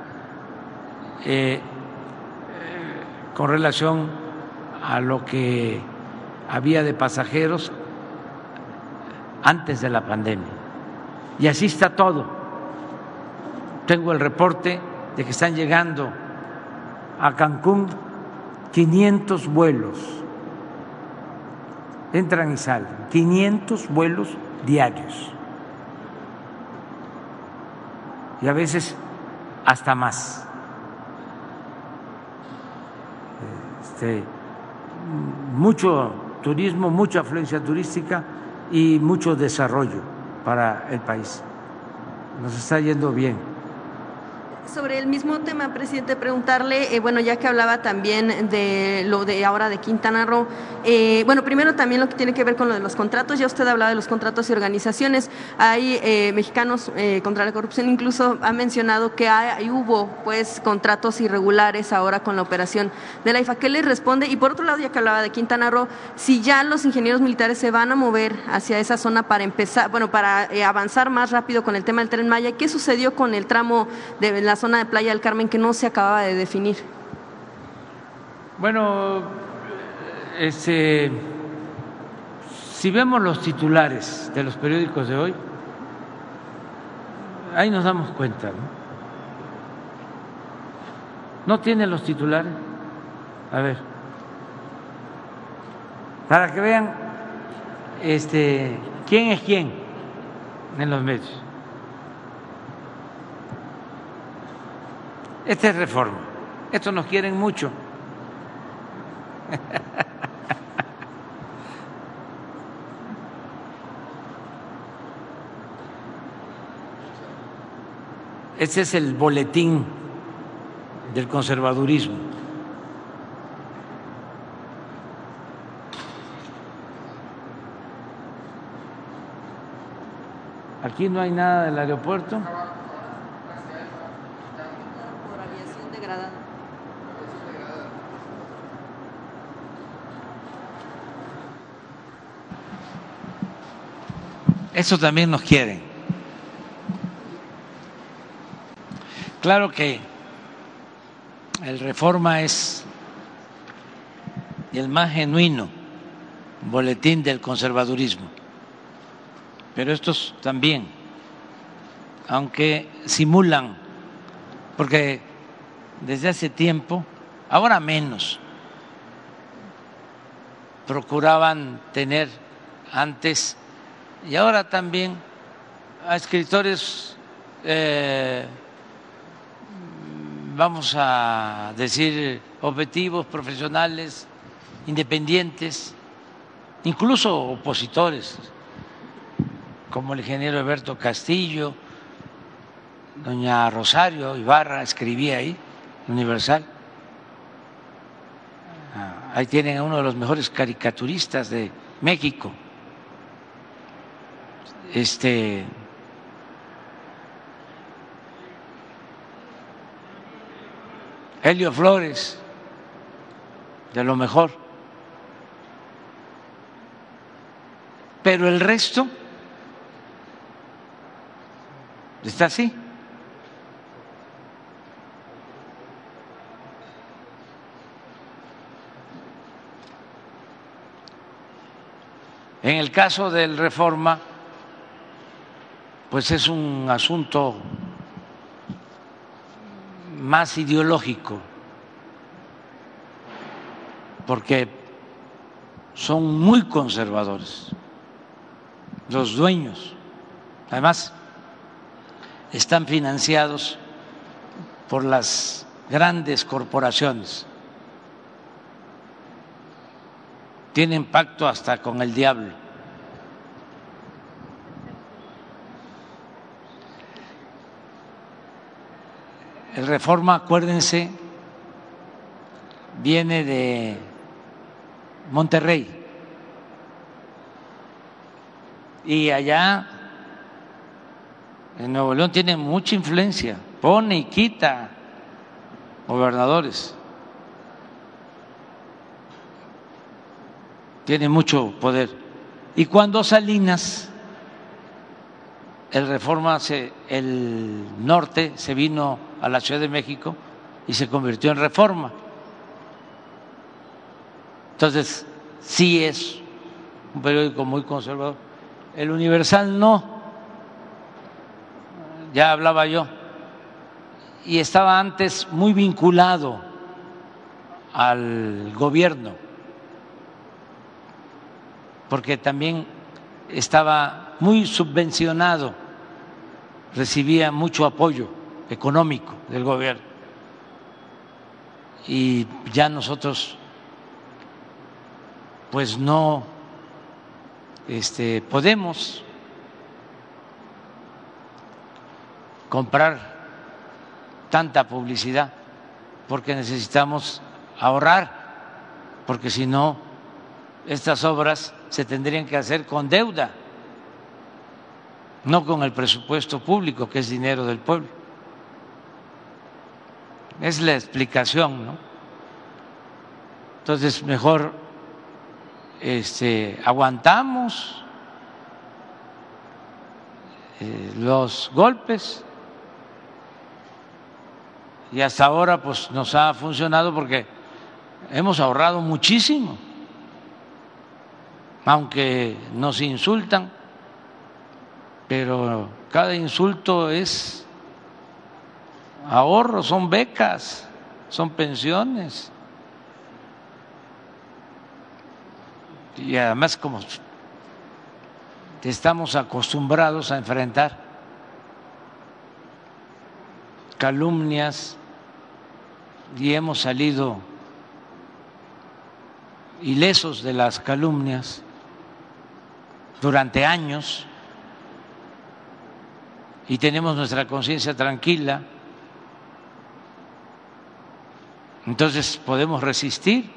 eh, con relación a lo que había de pasajeros antes de la pandemia. Y así está todo. Tengo el reporte de que están llegando a Cancún 500 vuelos. Entran y salen. 500 vuelos diarios. Y a veces hasta más. Este, mucho turismo, mucha afluencia turística y mucho desarrollo para el país. Nos está yendo bien. Sobre el mismo tema, presidente, preguntarle, eh, bueno, ya que hablaba también de lo de ahora de Quintana Roo, eh, bueno, primero también lo que tiene que ver con lo de los contratos, ya usted hablaba de los contratos y organizaciones, hay eh, mexicanos contra la corrupción, incluso ha mencionado que hay, hubo pues contratos irregulares ahora con la operación de la IFA. ¿Qué le responde? Y por otro lado, ya que hablaba de Quintana Roo, si ya los ingenieros militares se van a mover hacia esa zona para empezar, bueno, para avanzar más rápido con el tema del tren Maya, ¿qué sucedió con el tramo de la zona de Playa del Carmen que no se acababa de definir? Bueno, este, si vemos los titulares de los periódicos de hoy, ahí nos damos cuenta, ¿no? ¿No tiene los titulares? A ver. Para que vean este quién es quién en los medios. Esta es reforma. Esto nos quieren mucho. Este es el boletín del conservadurismo. Aquí no hay nada del aeropuerto. Eso también nos quieren. Claro que el reforma es el más genuino boletín del conservadurismo, pero estos también, aunque simulan, porque desde hace tiempo, ahora menos, procuraban tener antes y ahora también a escritores, eh, vamos a decir, objetivos, profesionales, independientes, incluso opositores, como el ingeniero Alberto Castillo, doña Rosario Ibarra escribía ahí, Universal. Ah, ahí tienen a uno de los mejores caricaturistas de México este Helio Flores, de lo mejor. Pero el resto está así. En el caso del reforma, pues es un asunto más ideológico, porque son muy conservadores los dueños. Además, están financiados por las grandes corporaciones. Tienen pacto hasta con el diablo. El reforma, acuérdense, viene de Monterrey. Y allá, en Nuevo León, tiene mucha influencia. Pone y quita gobernadores. Tiene mucho poder. Y cuando Salinas, el reforma, el norte se vino a la Ciudad de México y se convirtió en reforma. Entonces, sí es un periódico muy conservador. El Universal no, ya hablaba yo, y estaba antes muy vinculado al gobierno, porque también estaba muy subvencionado, recibía mucho apoyo económico del gobierno. Y ya nosotros pues no este, podemos comprar tanta publicidad porque necesitamos ahorrar, porque si no, estas obras se tendrían que hacer con deuda, no con el presupuesto público, que es dinero del pueblo. Es la explicación, ¿no? Entonces, mejor este, aguantamos eh, los golpes y hasta ahora pues nos ha funcionado porque hemos ahorrado muchísimo aunque nos insultan, pero cada insulto es ahorro, son becas, son pensiones. Y además como estamos acostumbrados a enfrentar calumnias y hemos salido ilesos de las calumnias durante años y tenemos nuestra conciencia tranquila, entonces podemos resistir,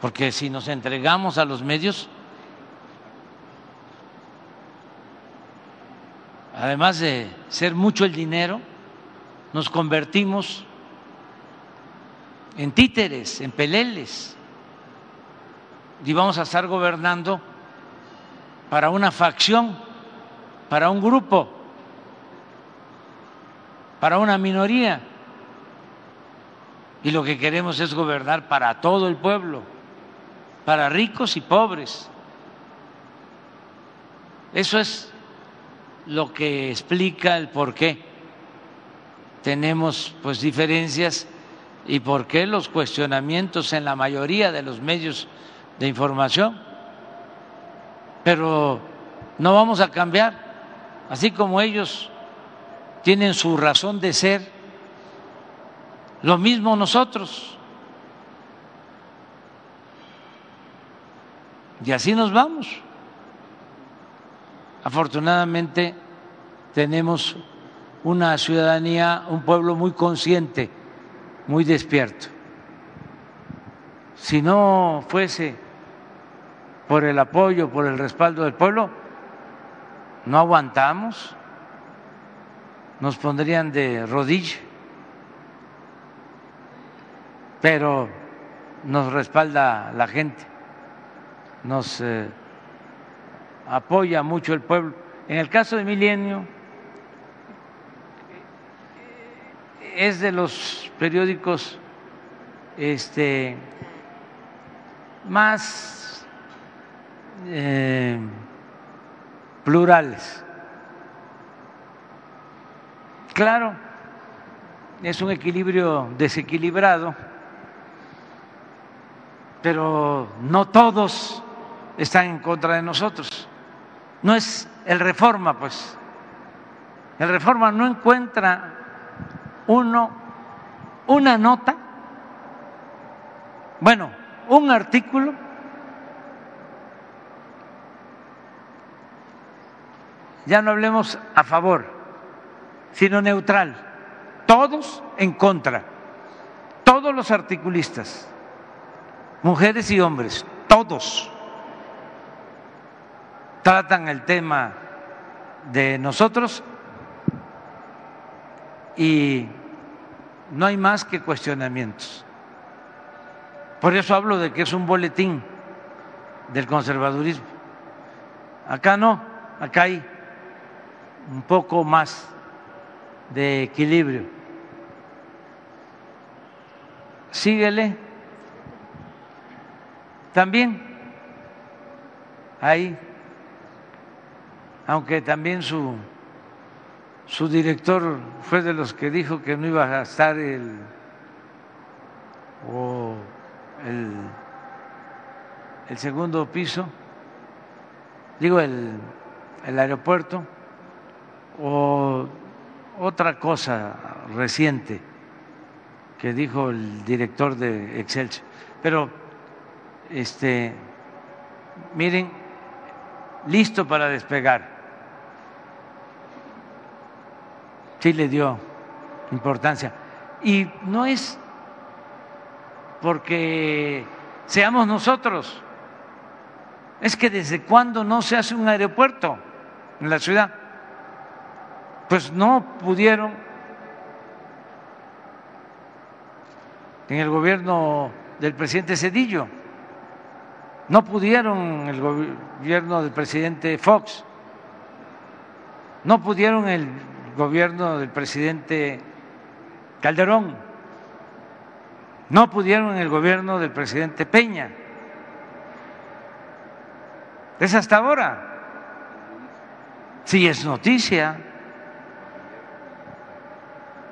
porque si nos entregamos a los medios, además de ser mucho el dinero, nos convertimos en títeres, en peleles, y vamos a estar gobernando para una facción, para un grupo, para una minoría. Y lo que queremos es gobernar para todo el pueblo, para ricos y pobres. Eso es lo que explica el por qué tenemos pues diferencias y por qué los cuestionamientos en la mayoría de los medios de información. Pero no vamos a cambiar, así como ellos tienen su razón de ser, lo mismo nosotros. Y así nos vamos. Afortunadamente tenemos una ciudadanía, un pueblo muy consciente, muy despierto. Si no fuese por el apoyo, por el respaldo del pueblo, no aguantamos, nos pondrían de rodilla, pero nos respalda la gente, nos eh, apoya mucho el pueblo. En el caso de Milenio, es de los periódicos este, más eh, plurales. Claro, es un equilibrio desequilibrado, pero no todos están en contra de nosotros. No es el reforma, pues. El reforma no encuentra uno una nota, bueno, un artículo ya no hablemos a favor, sino neutral, todos en contra, todos los articulistas, mujeres y hombres, todos tratan el tema de nosotros y no hay más que cuestionamientos. Por eso hablo de que es un boletín del conservadurismo. Acá no, acá hay un poco más de equilibrio. Síguele. También ahí, aunque también su su director fue de los que dijo que no iba a estar el, o el, el segundo piso, digo el, el aeropuerto, o otra cosa reciente que dijo el director de Excelsior. Pero, este, miren, listo para despegar sí le dio importancia. Y no es porque seamos nosotros, es que desde cuándo no se hace un aeropuerto en la ciudad. Pues no pudieron. En el gobierno del presidente Cedillo, no pudieron en el gobierno del presidente Fox, no pudieron el gobierno del presidente Calderón, no pudieron en el gobierno del presidente Peña. Es hasta ahora. Si es noticia,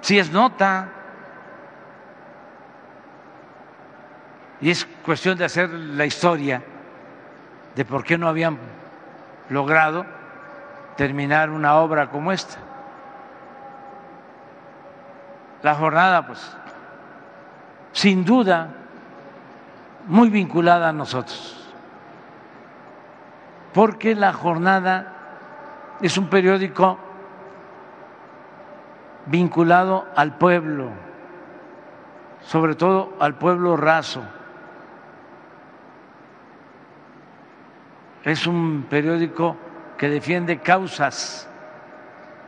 si es nota, y es cuestión de hacer la historia de por qué no habían logrado terminar una obra como esta. La jornada, pues, sin duda, muy vinculada a nosotros, porque la jornada es un periódico vinculado al pueblo, sobre todo al pueblo raso. Es un periódico que defiende causas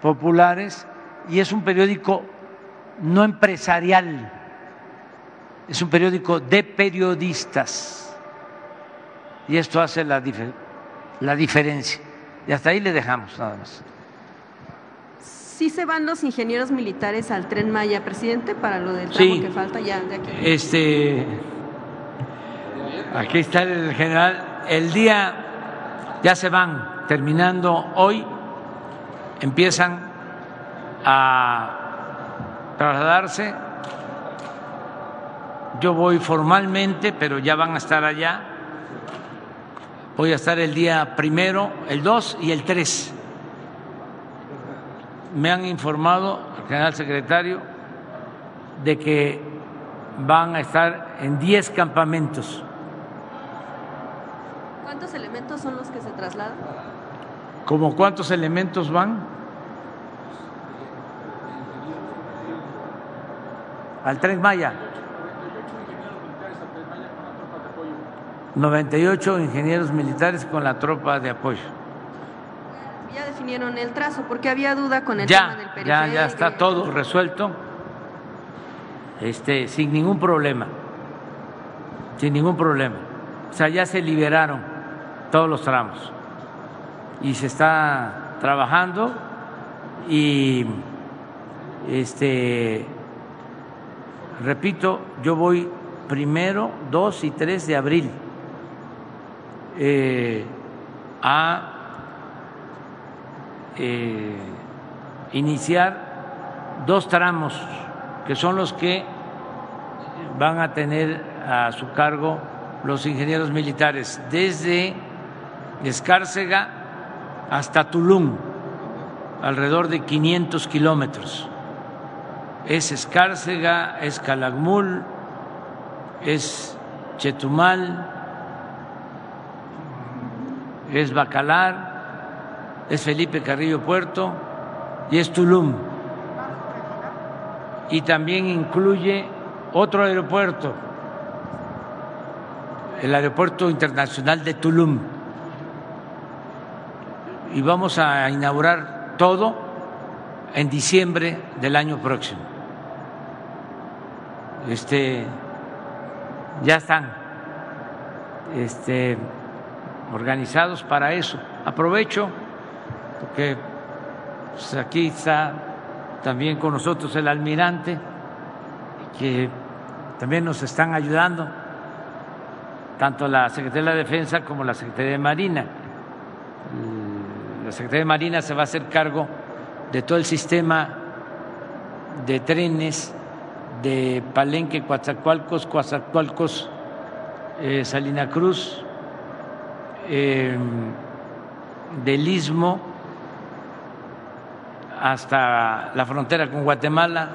populares y es un periódico no empresarial, es un periódico de periodistas. Y esto hace la, la diferencia. Y hasta ahí le dejamos nada más. ¿Sí se van los ingenieros militares al tren Maya, presidente, para lo del tramo que falta ya de aquí? Este, aquí está el general. El día ya se van, terminando hoy, empiezan a trasladarse. Yo voy formalmente, pero ya van a estar allá Voy a estar el día primero, el 2 y el 3. Me han informado, el general secretario, de que van a estar en 10 campamentos. ¿Cuántos elementos son los que se trasladan? ¿Cómo cuántos elementos van? Al tren Maya. 98 ingenieros militares con la tropa de apoyo. Ya definieron el trazo, porque había duda con el ya, tema del periférico. Ya, ya está todo resuelto, este, sin ningún problema, sin ningún problema. O sea, ya se liberaron todos los tramos y se está trabajando y, este, repito, yo voy primero, 2 y 3 de abril eh, a eh, iniciar dos tramos que son los que van a tener a su cargo los ingenieros militares desde Escárcega hasta Tulum, alrededor de 500 kilómetros. Es Escárcega, es Calakmul, es Chetumal, es Bacalar, es Felipe Carrillo Puerto y es Tulum. Y también incluye otro aeropuerto, el Aeropuerto Internacional de Tulum. Y vamos a inaugurar todo en diciembre del año próximo. Este ya están este organizados para eso. Aprovecho porque pues, aquí está también con nosotros el almirante, que también nos están ayudando, tanto la Secretaría de la Defensa como la Secretaría de Marina. La Secretaría de Marina se va a hacer cargo de todo el sistema de trenes de Palenque, Coatzacoalcos, Coatzacoalcos, eh, Salina Cruz, del istmo hasta la frontera con Guatemala,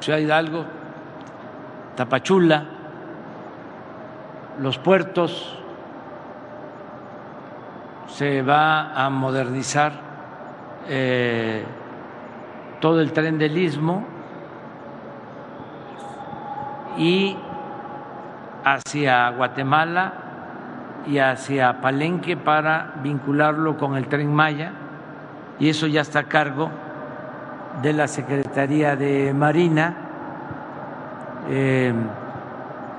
Ciudad Hidalgo, Tapachula, los puertos, se va a modernizar eh, todo el tren del istmo y hacia Guatemala y hacia Palenque para vincularlo con el tren Maya y eso ya está a cargo de la Secretaría de Marina. Eh,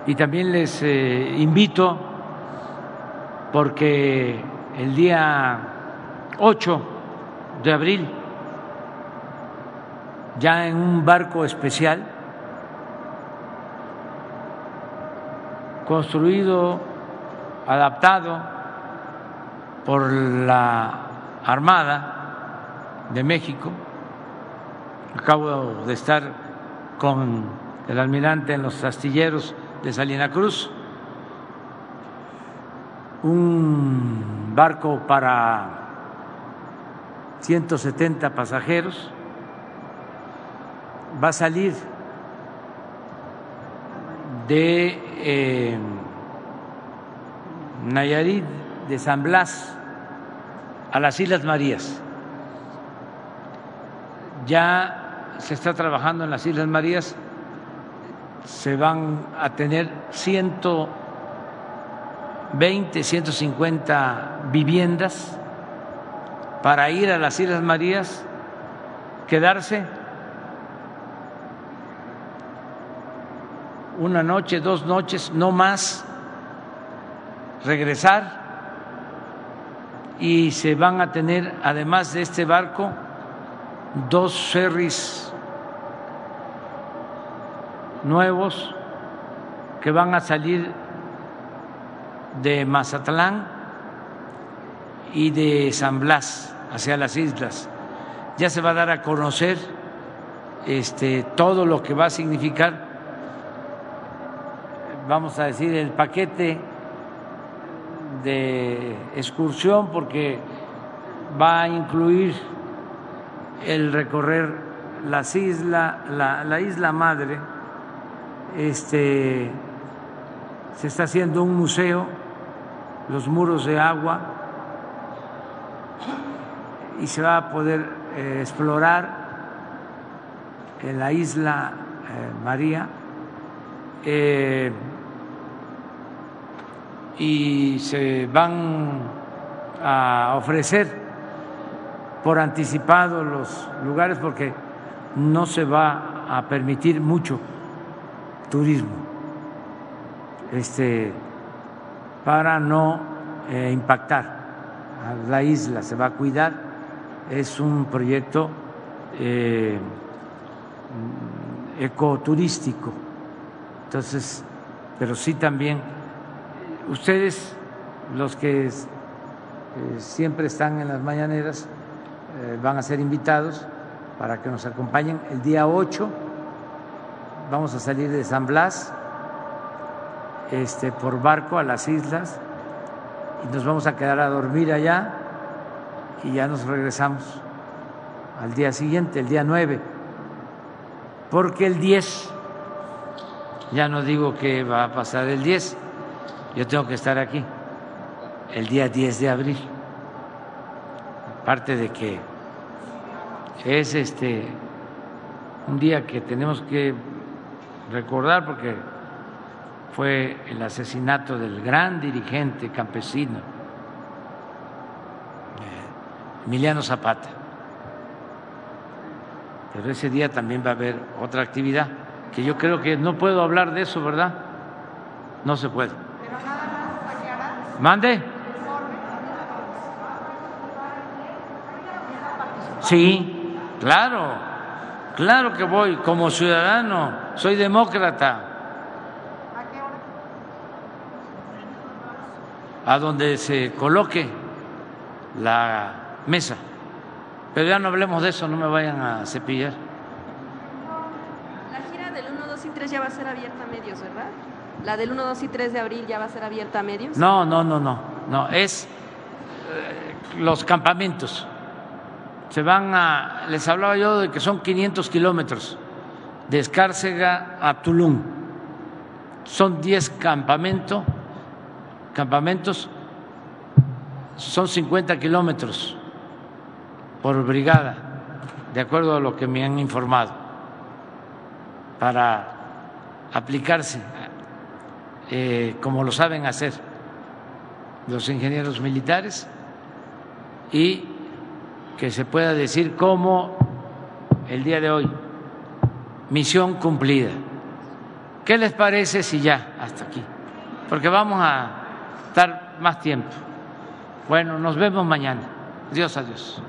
y también les eh, invito porque el día 8 de abril, ya en un barco especial, construido adaptado por la Armada de México. Acabo de estar con el almirante en los astilleros de Salina Cruz, un barco para 170 pasajeros va a salir de eh, Nayarit, de San Blas, a las Islas Marías. Ya se está trabajando en las Islas Marías, se van a tener 120, 150 viviendas para ir a las Islas Marías, quedarse una noche, dos noches, no más, regresar y se van a tener, además de este barco, dos ferries nuevos que van a salir de Mazatlán y de San Blas hacia las islas. Ya se va a dar a conocer este, todo lo que va a significar vamos a decir, el paquete de excursión porque va a incluir el recorrer las islas, la, isla madre, este, se está haciendo un museo, los muros de agua, y se va a poder eh, explorar en la isla eh, María. Eh, y se van a ofrecer por anticipado los lugares porque no se va a permitir mucho turismo. Este para no eh, impactar a la isla se va a cuidar. Es un proyecto eh, ecoturístico. Entonces pero sí también ustedes, los que eh, siempre están en las mañaneras, eh, van a ser invitados para que nos acompañen. El día 8 vamos a salir de San Blas este, por barco a las islas y nos vamos a quedar a dormir allá y ya nos regresamos al día siguiente, el día 9, porque el 10, ya no digo que va a pasar el 10, yo tengo que estar aquí el día 10 de abril. Aparte de que es este un día que tenemos que recordar porque fue el asesinato del gran dirigente campesino eh, Emiliano Zapata. Pero ese día también va a haber otra actividad que yo creo que no puedo hablar de eso, ¿verdad? No se puede. Mande. Sí, claro, claro que voy como ciudadano, soy demócrata. A donde se coloque la mesa. Pero ya no hablemos de eso, no me vayan a cepillar. La gira del 1, 2 y 3 ya va a ser abierta a medios, ¿verdad? ¿La del 1, 2 y 3 de abril ya va a ser abierta a medios? No, no, no, no, no, es eh, los campamentos. Se van a, les hablaba yo de que son 500 kilómetros de Escárcega a Tulum. Son 10 campamentos, campamentos, son 50 kilómetros por brigada, de acuerdo a lo que me han informado, para aplicarse eh, como lo saben hacer los ingenieros militares y que se pueda decir como el día de hoy, misión cumplida. ¿Qué les parece si ya hasta aquí? Porque vamos a estar más tiempo. Bueno, nos vemos mañana. Dios, adiós.